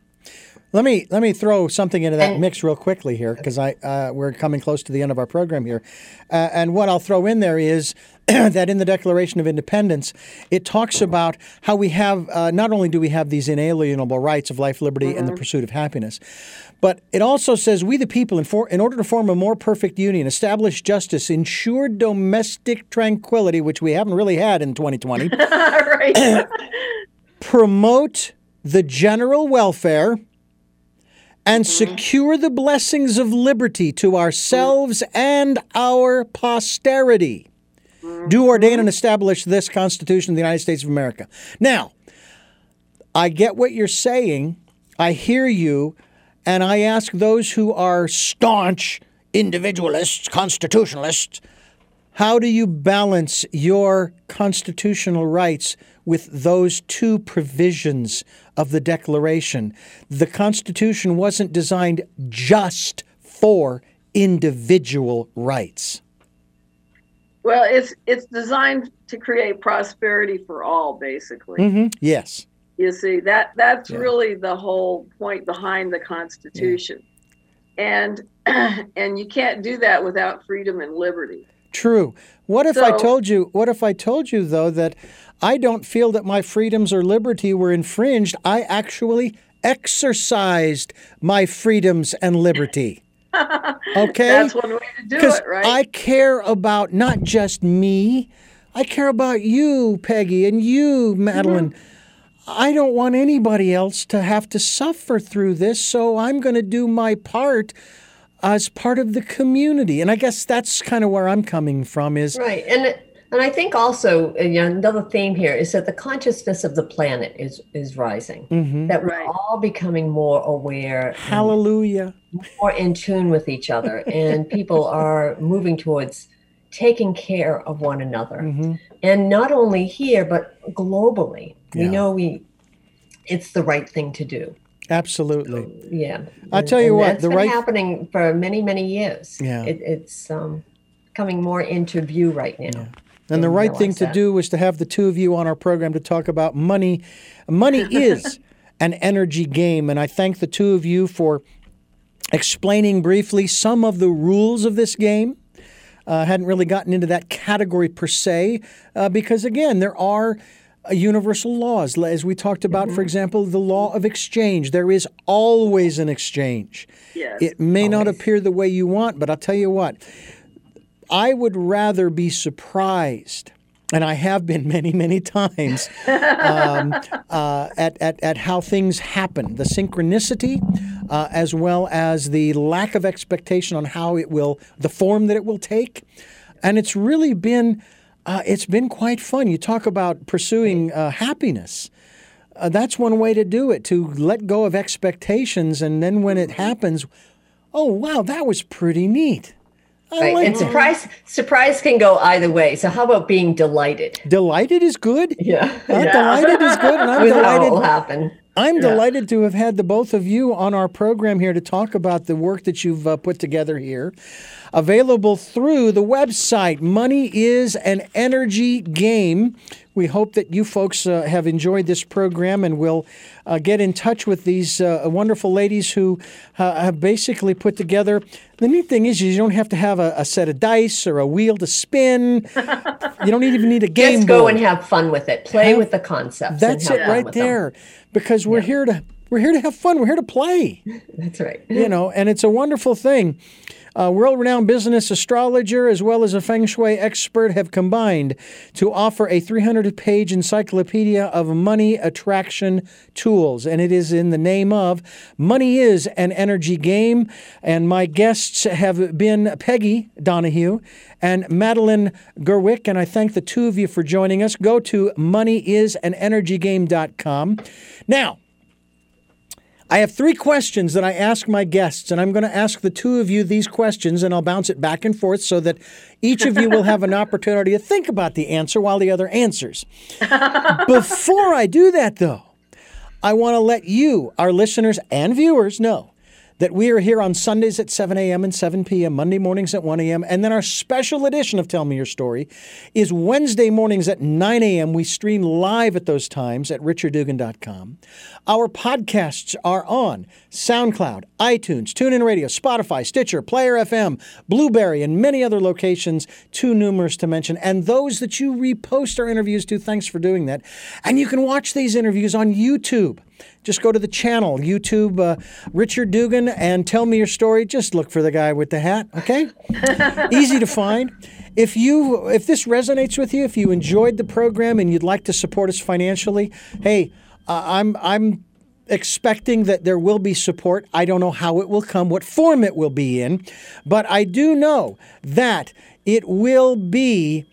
Let me let me throw something into that mix real quickly here because I uh, we're coming close to the end of our program here, uh, and what I'll throw in there is that in the Declaration of Independence it talks about how we have uh, not only do we have these inalienable rights of life, liberty, and the mm-hmm. pursuit of happiness, but it also says we the people in, for, in order to form a more perfect union, establish justice, ensure domestic tranquility, which we haven't really had in 2020 promote the general welfare and mm-hmm. secure the blessings of liberty to ourselves mm. and our posterity. Do ordain and establish this Constitution of the United States of America. Now, I get what you're saying. I hear you. And I ask those who are staunch individualists, constitutionalists, how do you balance your constitutional rights with those two provisions of the Declaration? The Constitution wasn't designed just for individual rights? Well, it's it's designed to create prosperity for all, basically. Mm-hmm. Yes. You see that that's yeah. really the whole point behind the Constitution, yeah. and and you can't do that without freedom and liberty. True. What if so, I told you? What if I told you though that I don't feel that my freedoms or liberty were infringed? I actually exercised my freedoms and liberty. Okay? That's one way to do it, right? I care about not just me, I care about you, Peggy, and you, Madeline. Mm-hmm. I don't want anybody else to have to suffer through this, so I'm going to do my part as part of the community. And I guess that's kind of where I'm coming from is Right. And and I think also you know, another theme here is that the consciousness of the planet is is rising. Mm-hmm. That we're right. all becoming more aware. Hallelujah. More in tune with each other, and people are moving towards taking care of one another, mm-hmm. and not only here but globally. Yeah. We know we it's the right thing to do. Absolutely. So, yeah. I tell you what, the right happening for many many years. Yeah. It, it's um, coming more into view right now. Yeah. And the right thing to that. do was to have the two of you on our program to talk about money. Money is an energy game, and I thank the two of you for explaining briefly some of the rules of this game. Uh, hadn't really gotten into that category per se, uh, because again, there are uh, universal laws. As we talked about, mm-hmm. for example, the law of exchange. There is always an exchange. Yes, it may always. not appear the way you want, but I'll tell you what, I would rather be surprised and I have been many, many times um, uh, at, at, at how things happen, the synchronicity, uh, as well as the lack of expectation on how it will, the form that it will take. And it's really been, uh, it's been quite fun. You talk about pursuing uh, happiness. Uh, that's one way to do it, to let go of expectations. And then when it happens, oh, wow, that was pretty neat. Right. Like and surprise surprise can go either way. So how about being delighted? Delighted is good. Yeah. Uh, yeah. Delighted is good. And I'm With delighted. How will happen. I'm yeah. delighted to have had the both of you on our program here to talk about the work that you've uh, put together here. Available through the website. Money is an energy game. We hope that you folks uh, have enjoyed this program and will uh, get in touch with these uh, wonderful ladies who uh, have basically put together. The neat thing is, you don't have to have a, a set of dice or a wheel to spin. you don't even need a game. Just go board. and have fun with it. Play have, with the concepts. That's it right there. Them. Because we're yeah. here to we're here to have fun. We're here to play. That's right. You know, and it's a wonderful thing Uh, a world renowned business astrologer as well as a feng shui expert have combined to offer a 300 page encyclopedia of money attraction tools. And it is in the name of Money is an Energy Game. And my guests have been Peggy Donahue and Madeline Gerwick. And I thank the two of you for joining us. Go to moneyisanenergygame.com. Now, I have three questions that I ask my guests, and I'm going to ask the two of you these questions, and I'll bounce it back and forth so that each of you will have an opportunity to think about the answer while the other answers. Before I do that, though, I want to let you, our listeners and viewers, know that we are here on Sundays at 7 a.m. and 7 p.m., Monday mornings at 1 a.m., and then our special edition of Tell Me Your Story is Wednesday mornings at 9 a.m. We stream live at those times at richarddugan.com. Our podcasts are on SoundCloud, iTunes, TuneIn Radio, Spotify, Stitcher, Player FM, Blubrry, and many other locations, too numerous to mention. And those that you repost our interviews to, thanks for doing that. And you can watch these interviews on YouTube. Just go to the channel, YouTube, uh, Richard Dugan, and tell me your story. Just look for the guy with the hat, okay? Easy to find. If you if this resonates with you, if you enjoyed the program and you'd like to support us financially, hey, uh, I'm I'm expecting that there will be support. I don't know how it will come, what form it will be in, but I do know that it will be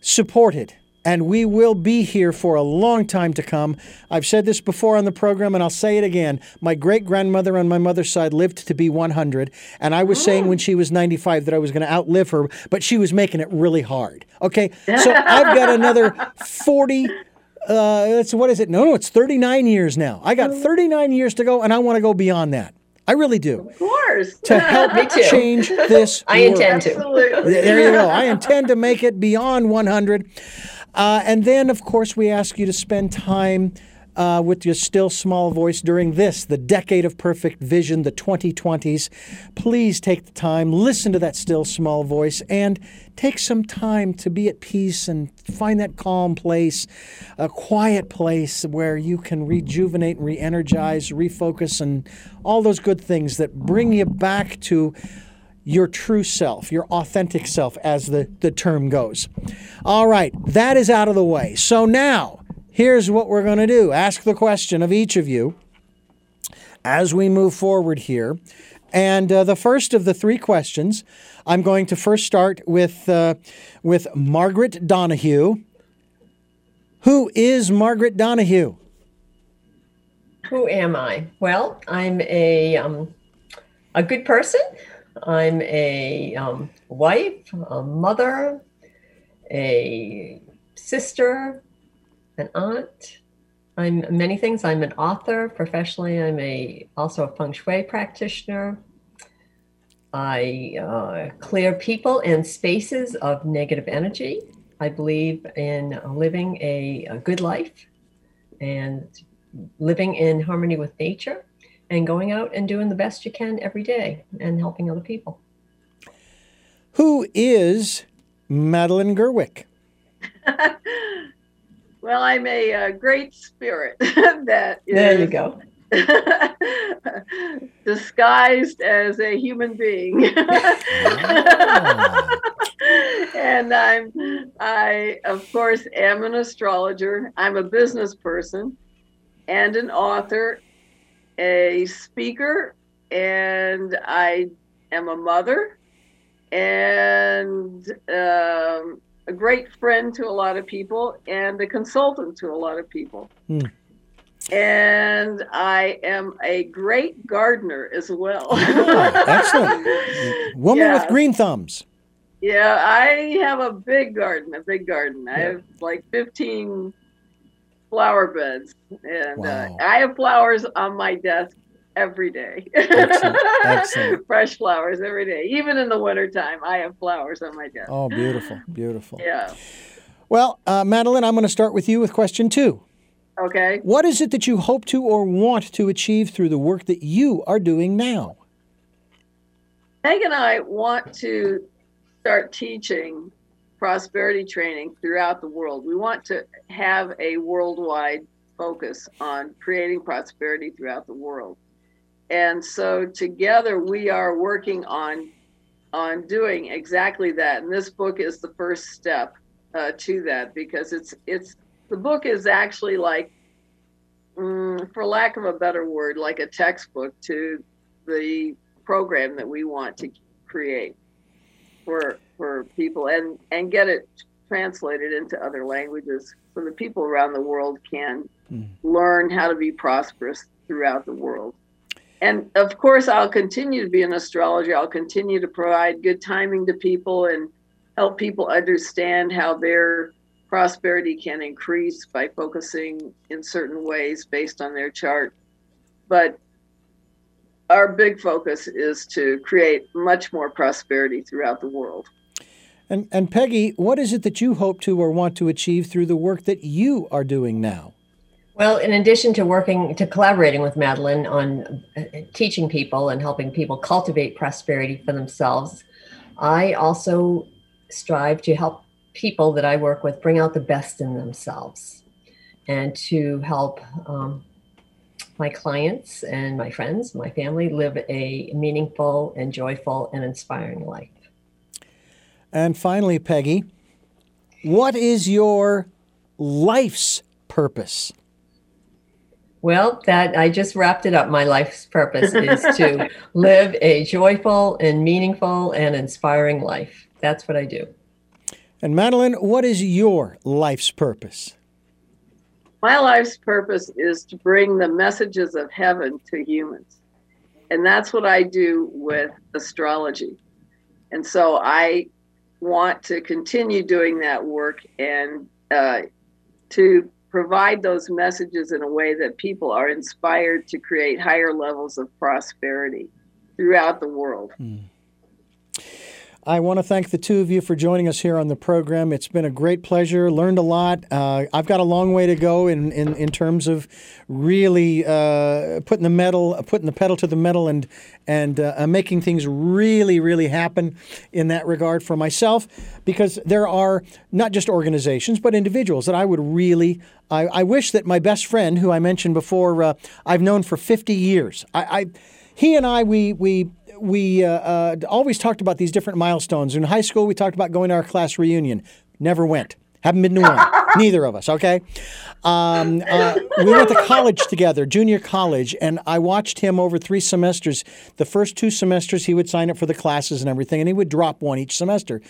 supported and we will be here for a long time to come. I've said this before on the program, and I'll say it again. My great grandmother on my mother's side lived to be 100, and I was oh. saying when she was 95 that I was going to outlive her, but she was making it really hard. Okay, so I've got another 40. Uh, it's what is it? No, no, it's 39 years now. I got 39 years to go, and I want to go beyond that. I really do. Of course. To help Me too. change this. I world. intend to. Absolutely. There you go. I intend to make it beyond 100. Uh, and then, of course, we ask you to spend time uh, with your still small voice during this, the decade of perfect vision, the 2020s. Please take the time, listen to that still small voice, and take some time to be at peace and find that calm place, a quiet place where you can rejuvenate and re energize, refocus, and all those good things that bring you back to your true self, your authentic self, as the, the term goes. All right, that is out of the way. So now, here's what we're going to do ask the question of each of you as we move forward here. And uh, the first of the three questions, I'm going to first start with, uh, with Margaret Donahue. Who is Margaret Donahue? Who am I? Well, I'm a um, a good person. I'm a um, wife, a mother, a sister, an aunt. I'm many things. I'm an author professionally. I'm a also a feng shui practitioner. I uh, clear people and spaces of negative energy. I believe in living a, a good life and living in harmony with nature and going out and doing the best you can every day and helping other people. Who is Madeline Gerwick? well, I'm a, uh great spirit that is There you go. disguised as a human being. and I'm I of course am an astrologer. I'm a business person and an author, a speaker, and I am a mother and um, a great friend to a lot of people and a consultant to a lot of people. Hmm. And I am a great gardener as well. Oh, excellent. Woman with green thumbs. Yeah, I have a big garden, a big garden. I have like 15 flower beds, and Wow. uh, I have flowers on my desk every day. Excellent, excellent. Fresh flowers every day. Even in the wintertime, I have flowers on my desk. Oh, beautiful, beautiful. Yeah. Well, uh, Madeline, I'm going to start with you with question two. Okay. What is it that you hope to or want to achieve through the work that you are doing now? Peg and I want to start teaching prosperity training throughout the world. We want to have a worldwide focus on creating prosperity throughout the world. And so together we are working on on doing exactly that. And this book is the first step uh, to that because it's it's the book is actually like mm, for lack of a better word like a textbook to the program that we want to create for for people and and get it translated into other languages so that people around the world can Hmm. learn how to be prosperous throughout the world. And of course, I'll continue to be an astrologer. I'll continue to provide good timing to people and help people understand how their prosperity can increase by focusing in certain ways based on their chart. But our big focus is to create much more prosperity throughout the world. And, and Peggy, what is it that you hope to or want to achieve through the work that you are doing now? Well, in addition to working to collaborating with Madeline on uh, teaching people and helping people cultivate prosperity for themselves, I also strive to help people that I work with bring out the best in themselves and to help um, my clients and my friends, my family live a meaningful and joyful and inspiring life. And finally, Peggy, what is your life's purpose? Well, that I just wrapped it up. My life's purpose is to live a joyful and meaningful and inspiring life. That's what I do. And Madeline, what is your life's purpose? My life's purpose is to bring the messages of heaven to humans. And that's what I do with astrology. And so I want to continue doing that work and uh, to provide those messages in a way that people are inspired to create higher levels of prosperity throughout the world. Mm. I want to thank the two of you for joining us here on the program. It's been a great pleasure. Learned a lot. Uh, I've got a long way to go in, in, in terms of really uh, putting the metal, putting the pedal to the metal, and and uh, making things really, really happen in that regard for myself. Because there are not just organizations, but individuals that I would really. I, I wish that my best friend, who I mentioned before, uh, I've known for 50 years. I, I he and I, we we we uh, uh, always talked about these different milestones. In high school, we talked about going to our class reunion. Never went. Haven't been to one. Neither of us. Okay. Um, uh, we went to college together, junior college, and I watched him over three semesters. The first two semesters, he would sign up for the classes and everything, and he would drop one each semester.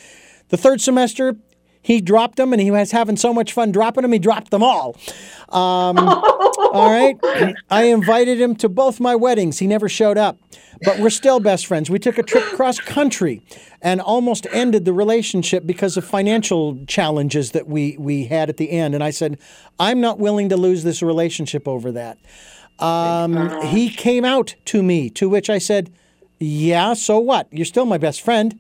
The third semester, he dropped them and he was having so much fun dropping them, he dropped them all. Um, all right. I invited him to both my weddings. He never showed up, but we're still best friends. We took a trip cross country and almost ended the relationship because of financial challenges that we, we had at the end. And I said, I'm not willing to lose this relationship over that. Um, he came out to me, to which I said, Yeah, so what? You're still my best friend.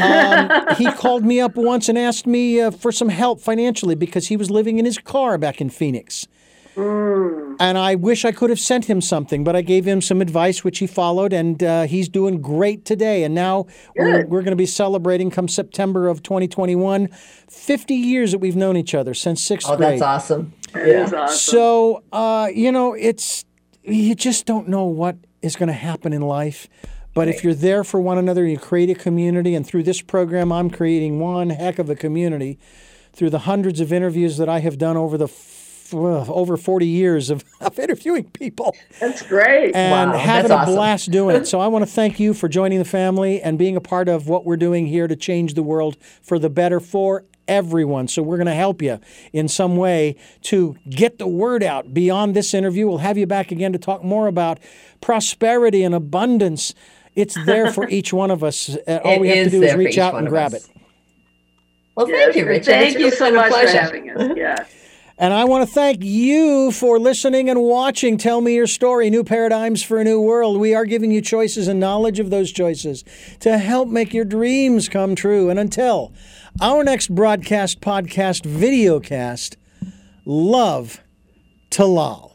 Um, he called me up once and asked me uh, for some help financially because he was living in his car back in Phoenix. Mm. And I wish I could have sent him something, but I gave him some advice, which he followed, and uh, he's doing great today. And now we're, we're going to be celebrating come September of 2021, 50 years that we've known each other since sixth oh, grade. that's awesome. yeah. awesome. So, uh, you know, it's, you just don't know what is going to happen in life. But right. if you're there for one another, you create a community, and through this program, I'm creating one heck of a community. Through the hundreds of interviews that I have done over the f- uh, over 40 years of, of interviewing people. That's great. And wow, having a awesome. blast doing it. So I want to thank you for joining the family and being a part of what we're doing here to change the world for the better for everyone. So we're going to help you in some way to get the word out beyond this interview. We'll have you back again to talk more about prosperity and abundance it's there for each one of us. Uh, all it we have to do is reach out and grab us. it. Well, thank you, Richard. Thank it's you so much for having us. Yeah. And I want to thank you for listening and watching Tell Me Your Story New Paradigms for a New World. We are giving you choices and knowledge of those choices to help make your dreams come true. And until our next broadcast, podcast, videocast, love to love.